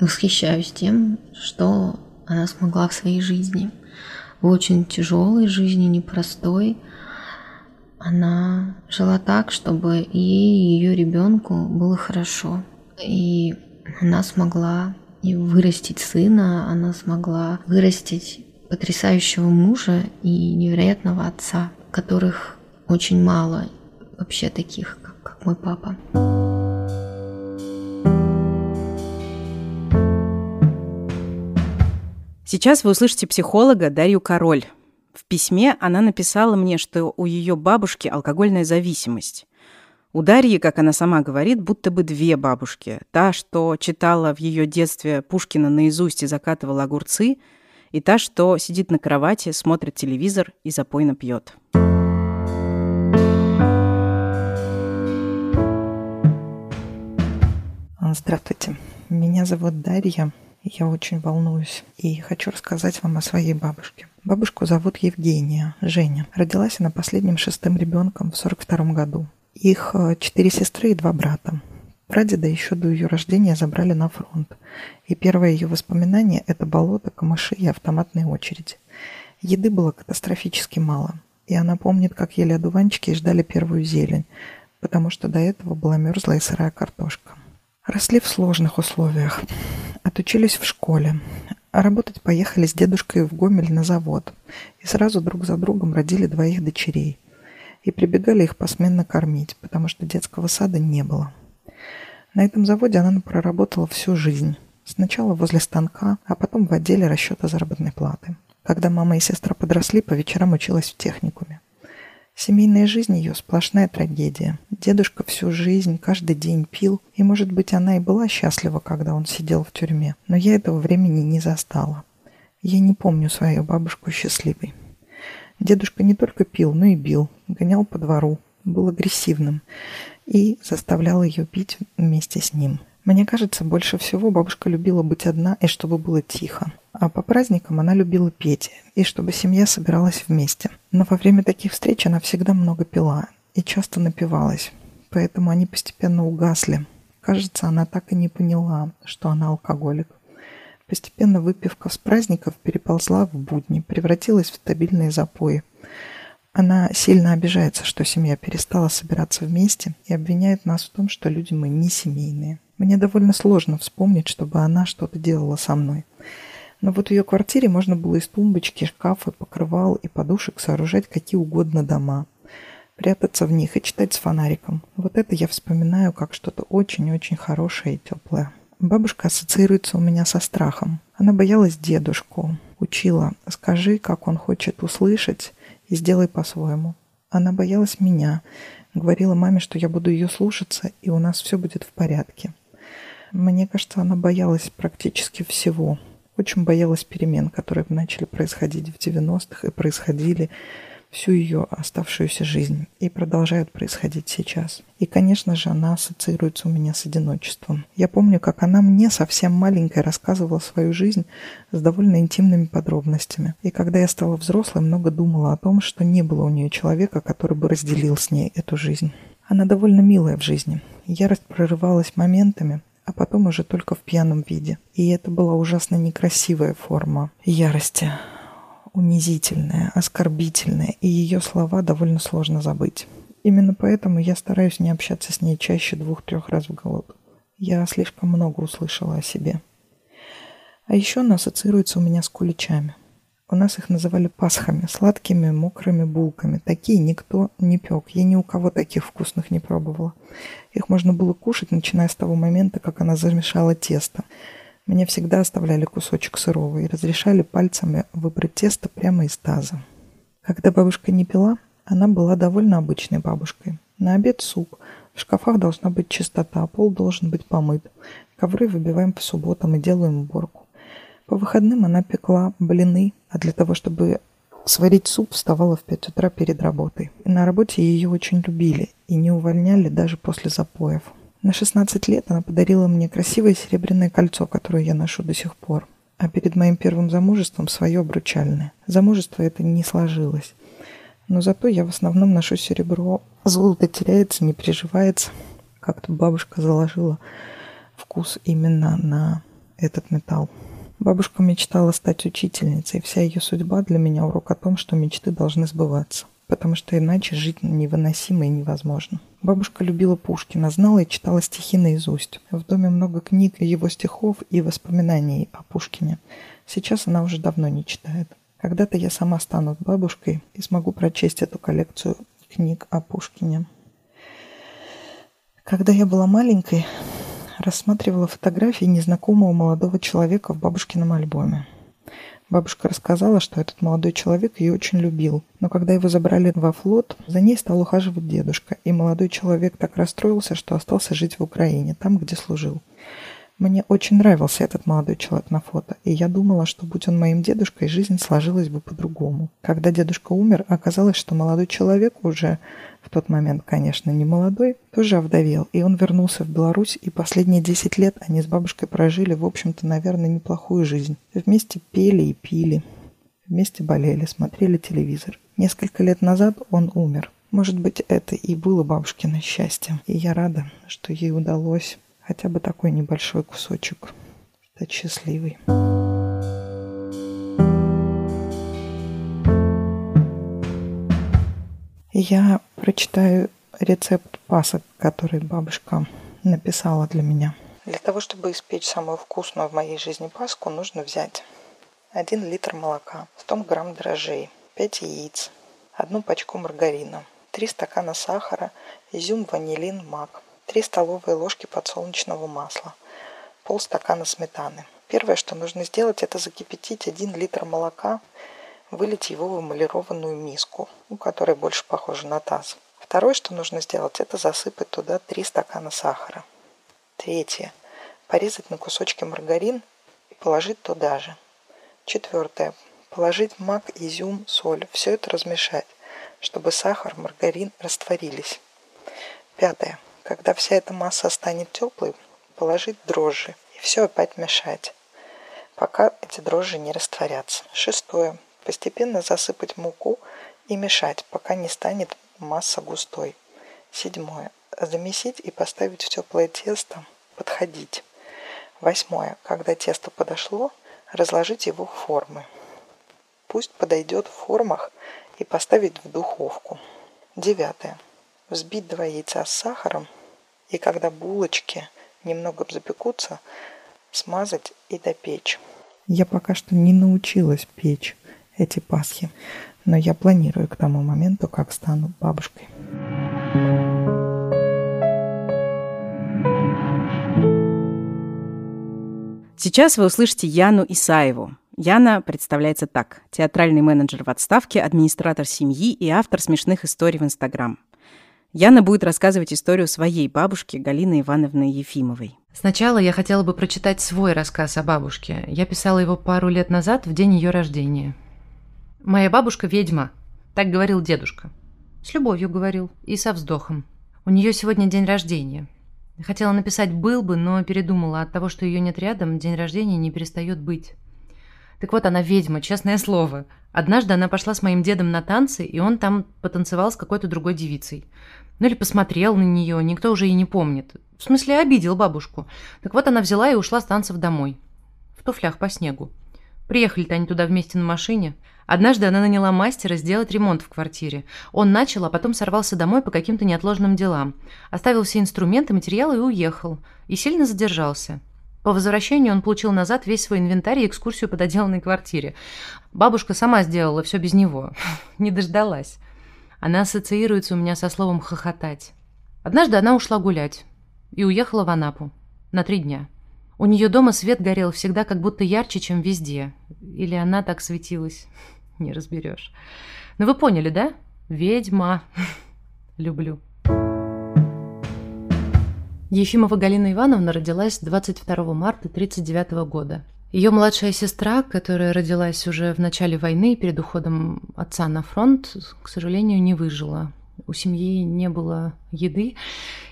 восхищаюсь тем, что она смогла в своей жизни. В очень тяжелой жизни, непростой, она жила так, чтобы ей и ее ребенку было хорошо. И она смогла и вырастить сына, она смогла вырастить потрясающего мужа и невероятного отца, которых очень мало вообще таких, как, мой папа. Сейчас вы услышите психолога Дарью Король. В письме она написала мне, что у ее бабушки алкогольная зависимость. У Дарьи, как она сама говорит, будто бы две бабушки. Та, что читала в ее детстве Пушкина наизусть и закатывала огурцы, и та, что сидит на кровати, смотрит телевизор и запойно пьет. Здравствуйте, меня зовут Дарья. Я очень волнуюсь и хочу рассказать вам о своей бабушке. Бабушку зовут Евгения, Женя. Родилась она последним шестым ребенком в 42 году. Их э, четыре сестры и два брата. Прадеда еще до ее рождения забрали на фронт. И первое ее воспоминание – это болото, камыши и автоматные очереди. Еды было катастрофически мало. И она помнит, как ели одуванчики и ждали первую зелень, потому что до этого была мерзлая и сырая картошка. Росли в сложных условиях. Отучились в школе. Работать поехали с дедушкой в Гомель на завод. И сразу друг за другом родили двоих дочерей. И прибегали их посменно кормить, потому что детского сада не было. На этом заводе она проработала всю жизнь. Сначала возле станка, а потом в отделе расчета заработной платы. Когда мама и сестра подросли, по вечерам училась в техникуме. Семейная жизнь ее сплошная трагедия. Дедушка всю жизнь, каждый день пил, и, может быть, она и была счастлива, когда он сидел в тюрьме. Но я этого времени не застала. Я не помню свою бабушку счастливой. Дедушка не только пил, но и бил, гонял по двору, был агрессивным и заставлял ее пить вместе с ним. Мне кажется, больше всего бабушка любила быть одна и чтобы было тихо. А по праздникам она любила петь, и чтобы семья собиралась вместе. Но во время таких встреч она всегда много пила и часто напивалась. Поэтому они постепенно угасли. Кажется, она так и не поняла, что она алкоголик. Постепенно выпивка с праздников переползла в будни, превратилась в стабильные запои. Она сильно обижается, что семья перестала собираться вместе и обвиняет нас в том, что люди мы не семейные. Мне довольно сложно вспомнить, чтобы она что-то делала со мной. Но вот в ее квартире можно было из тумбочки, шкафа, покрывал и подушек сооружать какие угодно дома. Прятаться в них и читать с фонариком. Вот это я вспоминаю как что-то очень-очень хорошее и теплое. Бабушка ассоциируется у меня со страхом. Она боялась дедушку, учила «скажи, как он хочет услышать, и сделай по-своему». Она боялась меня, говорила маме, что я буду ее слушаться, и у нас все будет в порядке. Мне кажется, она боялась практически всего – очень боялась перемен, которые начали происходить в 90-х и происходили всю ее оставшуюся жизнь и продолжают происходить сейчас. И, конечно же, она ассоциируется у меня с одиночеством. Я помню, как она мне совсем маленькой рассказывала свою жизнь с довольно интимными подробностями. И когда я стала взрослой, много думала о том, что не было у нее человека, который бы разделил с ней эту жизнь. Она довольно милая в жизни. Ярость прорывалась моментами, а потом уже только в пьяном виде. И это была ужасно некрасивая форма ярости, унизительная, оскорбительная, и ее слова довольно сложно забыть. Именно поэтому я стараюсь не общаться с ней чаще двух-трех раз в год. Я слишком много услышала о себе. А еще она ассоциируется у меня с куличами. У нас их называли пасхами, сладкими мокрыми булками. Такие никто не пек. Я ни у кого таких вкусных не пробовала. Их можно было кушать, начиная с того момента, как она замешала тесто. Мне всегда оставляли кусочек сырого и разрешали пальцами выбрать тесто прямо из таза. Когда бабушка не пила, она была довольно обычной бабушкой. На обед суп, в шкафах должна быть чистота, пол должен быть помыт. Ковры выбиваем по субботам и делаем уборку. По выходным она пекла блины, а для того, чтобы сварить суп, вставала в 5 утра перед работой. И на работе ее очень любили и не увольняли даже после запоев. На 16 лет она подарила мне красивое серебряное кольцо, которое я ношу до сих пор. А перед моим первым замужеством свое обручальное. Замужество это не сложилось. Но зато я в основном ношу серебро. Золото теряется, не переживается. Как-то бабушка заложила вкус именно на этот металл. Бабушка мечтала стать учительницей, и вся ее судьба для меня урок о том, что мечты должны сбываться, потому что иначе жить невыносимо и невозможно. Бабушка любила Пушкина, знала и читала стихи наизусть. В доме много книг его стихов и воспоминаний о Пушкине. Сейчас она уже давно не читает. Когда-то я сама стану бабушкой и смогу прочесть эту коллекцию книг о Пушкине. Когда я была маленькой, рассматривала фотографии незнакомого молодого человека в бабушкином альбоме. Бабушка рассказала, что этот молодой человек ее очень любил. Но когда его забрали во флот, за ней стал ухаживать дедушка, и молодой человек так расстроился, что остался жить в Украине, там, где служил. Мне очень нравился этот молодой человек на фото, и я думала, что будь он моим дедушкой, жизнь сложилась бы по-другому. Когда дедушка умер, оказалось, что молодой человек уже в тот момент, конечно, не молодой, тоже овдовел, и он вернулся в Беларусь, и последние 10 лет они с бабушкой прожили, в общем-то, наверное, неплохую жизнь. Вместе пели и пили, вместе болели, смотрели телевизор. Несколько лет назад он умер. Может быть, это и было бабушкино счастье. И я рада, что ей удалось хотя бы такой небольшой кусочек стать счастливой. Я прочитаю рецепт пасок, который бабушка написала для меня. Для того, чтобы испечь самую вкусную в моей жизни паску, нужно взять 1 литр молока, 100 грамм дрожжей, 5 яиц, одну пачку маргарина, 3 стакана сахара, изюм, ванилин, мак, 3 столовые ложки подсолнечного масла, полстакана сметаны. Первое, что нужно сделать, это закипятить 1 литр молока, вылить его в эмалированную миску, ну, которая больше похожа на таз. Второе, что нужно сделать, это засыпать туда 3 стакана сахара. Третье. Порезать на кусочки маргарин и положить туда же. Четвертое. Положить мак, изюм, соль. Все это размешать, чтобы сахар, маргарин растворились. Пятое. Когда вся эта масса станет теплой, положить дрожжи и все опять мешать, пока эти дрожжи не растворятся. Шестое. Постепенно засыпать муку и мешать, пока не станет масса густой. Седьмое. Замесить и поставить в теплое тесто, подходить. Восьмое. Когда тесто подошло, разложить его в формы. Пусть подойдет в формах и поставить в духовку. Девятое. Взбить два яйца с сахаром и когда булочки немного запекутся, смазать и допечь. Я пока что не научилась печь эти пасхи, но я планирую к тому моменту, как стану бабушкой. Сейчас вы услышите Яну Исаеву. Яна представляется так. Театральный менеджер в отставке, администратор семьи и автор смешных историй в Инстаграм. Яна будет рассказывать историю своей бабушки Галины Ивановны Ефимовой. Сначала я хотела бы прочитать свой рассказ о бабушке. Я писала его пару лет назад, в день ее рождения. «Моя бабушка ведьма», — так говорил дедушка. С любовью говорил и со вздохом. У нее сегодня день рождения. Хотела написать «был бы», но передумала. От того, что ее нет рядом, день рождения не перестает быть. Так вот, она ведьма, честное слово. Однажды она пошла с моим дедом на танцы, и он там потанцевал с какой-то другой девицей. Ну или посмотрел на нее, никто уже и не помнит. В смысле, обидел бабушку. Так вот, она взяла и ушла с танцев домой. В туфлях по снегу. Приехали-то они туда вместе на машине. Однажды она наняла мастера сделать ремонт в квартире. Он начал, а потом сорвался домой по каким-то неотложным делам. Оставил все инструменты, материалы и уехал. И сильно задержался. По возвращению он получил назад весь свой инвентарь и экскурсию по доделанной квартире. Бабушка сама сделала все без него. Не дождалась. Она ассоциируется у меня со словом «хохотать». Однажды она ушла гулять и уехала в Анапу на три дня. У нее дома свет горел всегда как будто ярче, чем везде. Или она так светилась. Не разберешь. Ну вы поняли, да? Ведьма. Люблю. Ефимова Галина Ивановна родилась 22 марта 1939 года. Ее младшая сестра, которая родилась уже в начале войны, перед уходом отца на фронт, к сожалению, не выжила. У семьи не было еды,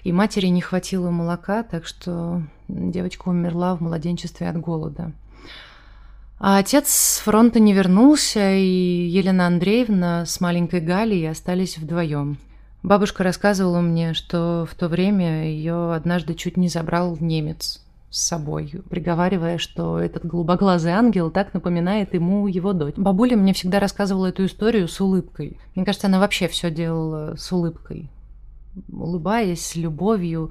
и матери не хватило молока, так что девочка умерла в младенчестве от голода. А отец с фронта не вернулся, и Елена Андреевна с маленькой Галей остались вдвоем. Бабушка рассказывала мне, что в то время ее однажды чуть не забрал немец с собой, приговаривая, что этот голубоглазый ангел так напоминает ему его дочь. Бабуля мне всегда рассказывала эту историю с улыбкой. Мне кажется, она вообще все делала с улыбкой. Улыбаясь, с любовью.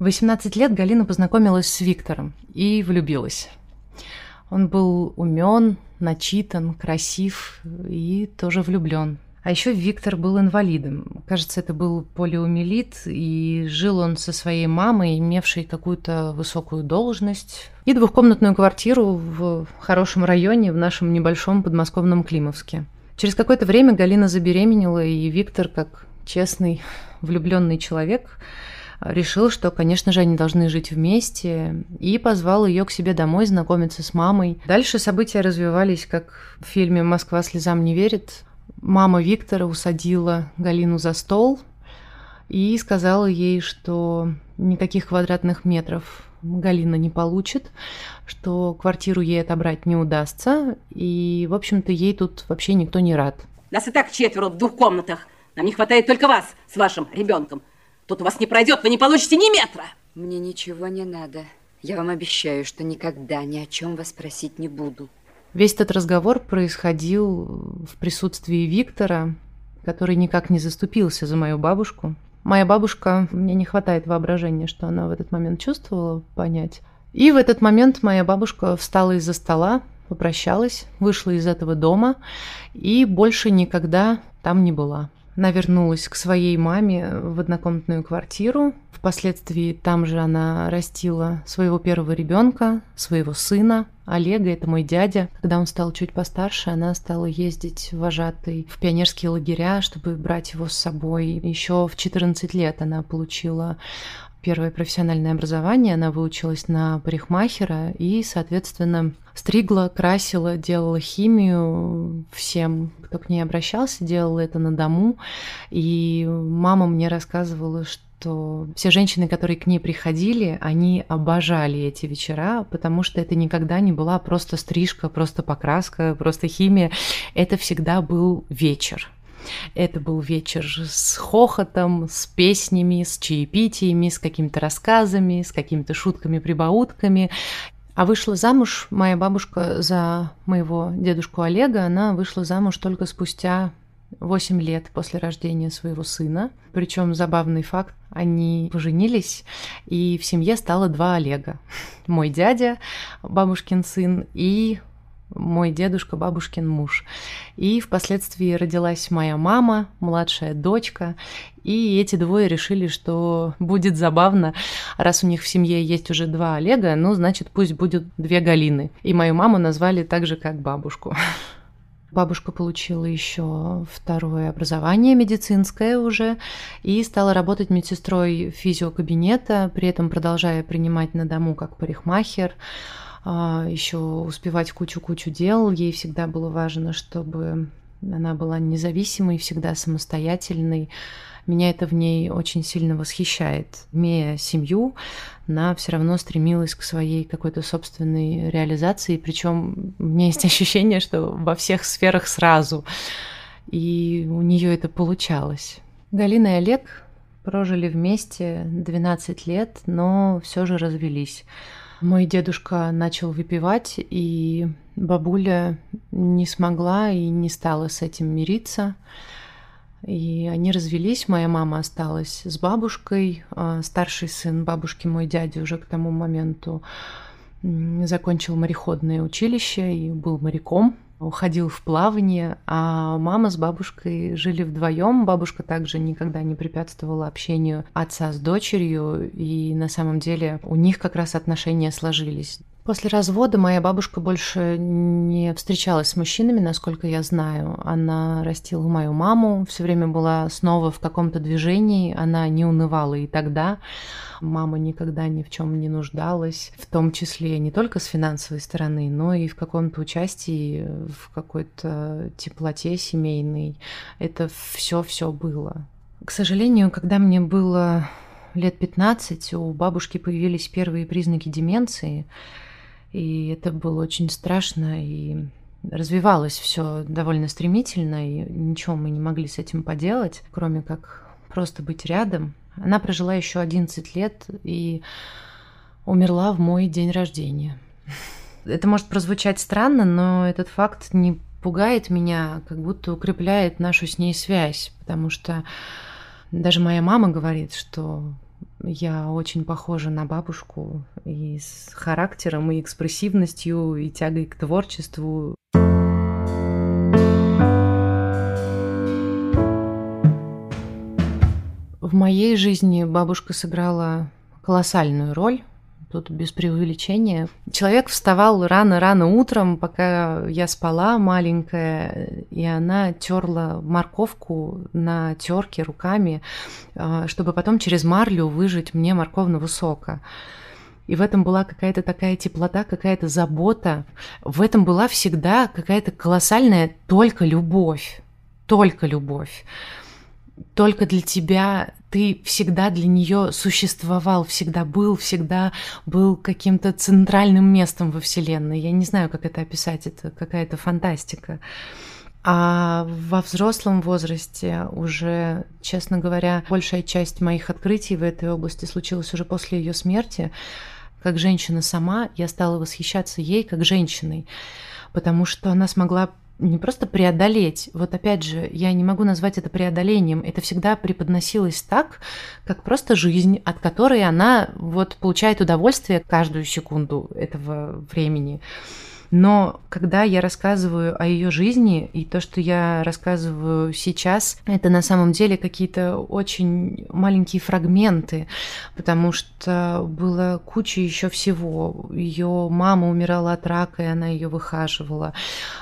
В 18 лет Галина познакомилась с Виктором и влюбилась. Он был умен, начитан, красив и тоже влюблен. А еще Виктор был инвалидом. Кажется, это был полиомиелит, и жил он со своей мамой, имевшей какую-то высокую должность, и двухкомнатную квартиру в хорошем районе в нашем небольшом подмосковном Климовске. Через какое-то время Галина забеременела, и Виктор, как честный, влюбленный человек, решил, что, конечно же, они должны жить вместе, и позвал ее к себе домой знакомиться с мамой. Дальше события развивались, как в фильме «Москва слезам не верит». Мама Виктора усадила Галину за стол и сказала ей, что никаких квадратных метров Галина не получит, что квартиру ей отобрать не удастся, и, в общем-то, ей тут вообще никто не рад. Нас и так четверо в двух комнатах. Нам не хватает только вас с вашим ребенком. Тут у вас не пройдет, вы не получите ни метра. Мне ничего не надо. Я вам обещаю, что никогда ни о чем вас просить не буду. Весь этот разговор происходил в присутствии Виктора, который никак не заступился за мою бабушку. Моя бабушка, мне не хватает воображения, что она в этот момент чувствовала, понять. И в этот момент моя бабушка встала из-за стола, попрощалась, вышла из этого дома и больше никогда там не была. Она вернулась к своей маме в однокомнатную квартиру. Впоследствии там же она растила своего первого ребенка, своего сына. Олега, это мой дядя. Когда он стал чуть постарше, она стала ездить вожатой в пионерские лагеря, чтобы брать его с собой. Еще в 14 лет она получила первое профессиональное образование, она выучилась на парикмахера и, соответственно, стригла, красила, делала химию всем, кто к ней обращался, делала это на дому. И мама мне рассказывала, что все женщины, которые к ней приходили, они обожали эти вечера, потому что это никогда не была просто стрижка, просто покраска, просто химия. Это всегда был вечер. Это был вечер с хохотом, с песнями, с чаепитиями, с какими-то рассказами, с какими-то шутками-прибаутками. А вышла замуж моя бабушка за моего дедушку Олега. Она вышла замуж только спустя 8 лет после рождения своего сына. Причем забавный факт, они поженились, и в семье стало два Олега. Мой дядя, бабушкин сын, и мой дедушка, бабушкин муж. И впоследствии родилась моя мама, младшая дочка, и эти двое решили, что будет забавно, раз у них в семье есть уже два Олега, ну, значит, пусть будет две Галины. И мою маму назвали так же, как бабушку. Бабушка получила еще второе образование медицинское уже и стала работать медсестрой физиокабинета, при этом продолжая принимать на дому как парикмахер. А, еще успевать кучу-кучу дел. Ей всегда было важно, чтобы она была независимой, всегда самостоятельной. Меня это в ней очень сильно восхищает. Имея семью, она все равно стремилась к своей какой-то собственной реализации. Причем у меня есть ощущение, что во всех сферах сразу. И у нее это получалось. Галина и Олег прожили вместе 12 лет, но все же развелись. Мой дедушка начал выпивать, и бабуля не смогла и не стала с этим мириться. И они развелись, моя мама осталась с бабушкой, а старший сын бабушки, мой дядя, уже к тому моменту закончил мореходное училище и был моряком уходил в плавание, а мама с бабушкой жили вдвоем. Бабушка также никогда не препятствовала общению отца с дочерью, и на самом деле у них как раз отношения сложились. После развода моя бабушка больше не встречалась с мужчинами, насколько я знаю. Она растила мою маму, все время была снова в каком-то движении, она не унывала и тогда. Мама никогда ни в чем не нуждалась, в том числе не только с финансовой стороны, но и в каком-то участии, в какой-то теплоте семейной. Это все-все было. К сожалению, когда мне было лет 15, у бабушки появились первые признаки деменции – и это было очень страшно, и развивалось все довольно стремительно, и ничего мы не могли с этим поделать, кроме как просто быть рядом. Она прожила еще 11 лет и умерла в мой день рождения. Это может прозвучать странно, но этот факт не пугает меня, как будто укрепляет нашу с ней связь, потому что даже моя мама говорит, что я очень похожа на бабушку и с характером, и экспрессивностью, и тягой к творчеству. В моей жизни бабушка сыграла колоссальную роль тут без преувеличения. Человек вставал рано-рано утром, пока я спала маленькая, и она терла морковку на терке руками, а, чтобы потом через марлю выжать мне морковного сока. И в этом была какая-то такая теплота, какая-то забота. В этом была всегда какая-то колоссальная только любовь. Только любовь только для тебя, ты всегда для нее существовал, всегда был, всегда был каким-то центральным местом во Вселенной. Я не знаю, как это описать, это какая-то фантастика. А во взрослом возрасте уже, честно говоря, большая часть моих открытий в этой области случилась уже после ее смерти. Как женщина сама, я стала восхищаться ей как женщиной, потому что она смогла не просто преодолеть. Вот опять же, я не могу назвать это преодолением. Это всегда преподносилось так, как просто жизнь, от которой она вот получает удовольствие каждую секунду этого времени. Но когда я рассказываю о ее жизни, и то, что я рассказываю сейчас, это на самом деле какие-то очень маленькие фрагменты, потому что было куча еще всего. Ее мама умирала от рака, и она ее выхаживала.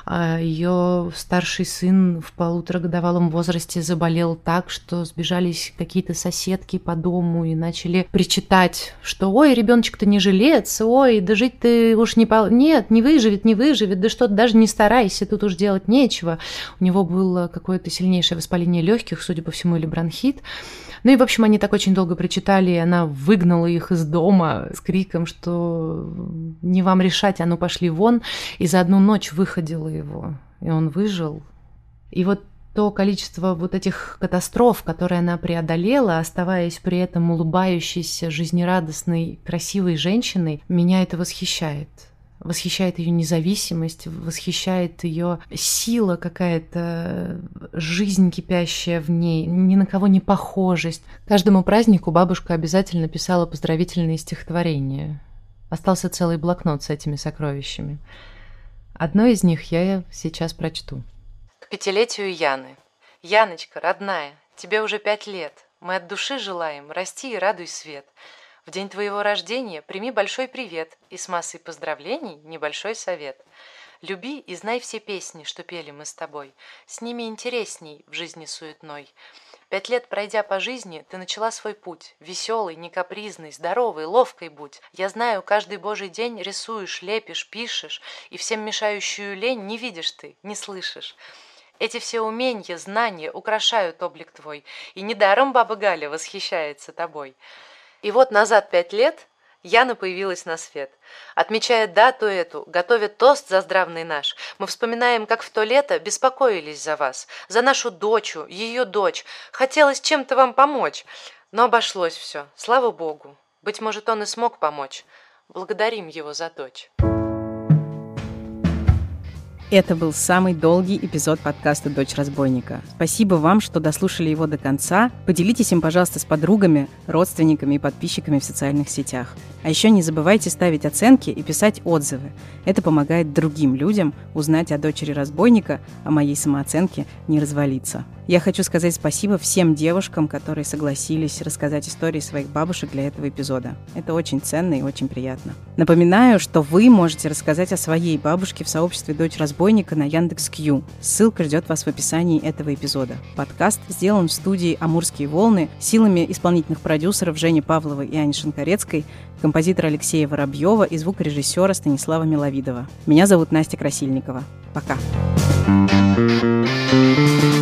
А ее старший сын в полуторагодовалом возрасте заболел так, что сбежались какие-то соседки по дому и начали причитать, что ой, ребеночек-то не жилец, ой, да жить ты уж не по... Нет, не выживет, не выживет, да что даже не старайся, тут уж делать нечего. У него было какое-то сильнейшее воспаление легких, судя по всему, или бронхит. Ну и, в общем, они так очень долго причитали, и она выгнала их из дома с криком, что не вам решать, а ну пошли вон, и за одну ночь выходила его, и он выжил. И вот то количество вот этих катастроф, которые она преодолела, оставаясь при этом улыбающейся, жизнерадостной, красивой женщиной, меня это восхищает восхищает ее независимость, восхищает ее сила какая-то, жизнь кипящая в ней, ни на кого не похожесть. Каждому празднику бабушка обязательно писала поздравительные стихотворения. Остался целый блокнот с этими сокровищами. Одно из них я сейчас прочту. К пятилетию Яны. Яночка, родная, тебе уже пять лет. Мы от души желаем расти и радуй свет. В день твоего рождения прими большой привет и с массой поздравлений небольшой совет. Люби и знай все песни, что пели мы с тобой. С ними интересней в жизни суетной. Пять лет пройдя по жизни, ты начала свой путь. Веселый, не капризный, здоровый, ловкой будь. Я знаю, каждый божий день рисуешь, лепишь, пишешь, и всем мешающую лень не видишь ты, не слышишь. Эти все умения, знания украшают облик твой, и недаром баба Галя восхищается тобой. И вот назад пять лет Яна появилась на свет. Отмечая дату эту, готовит тост за здравный наш. Мы вспоминаем, как в то лето беспокоились за вас, за нашу дочу, ее дочь. Хотелось чем-то вам помочь. Но обошлось все, слава богу. Быть может, он и смог помочь. Благодарим его за дочь. Это был самый долгий эпизод подкаста «Дочь разбойника». Спасибо вам, что дослушали его до конца. Поделитесь им, пожалуйста, с подругами, родственниками и подписчиками в социальных сетях. А еще не забывайте ставить оценки и писать отзывы. Это помогает другим людям узнать о дочери разбойника, о моей самооценке не развалиться. Я хочу сказать спасибо всем девушкам, которые согласились рассказать истории своих бабушек для этого эпизода. Это очень ценно и очень приятно. Напоминаю, что вы можете рассказать о своей бабушке в сообществе «Дочь разбойника» на Яндекс.Кью. Ссылка ждет вас в описании этого эпизода. Подкаст сделан в студии «Амурские волны» силами исполнительных продюсеров Жени Павловой и Ани Шинкарецкой, композитора Алексея Воробьева и звукорежиссера Станислава Миловидова. Меня зовут Настя Красильникова. Пока. thank you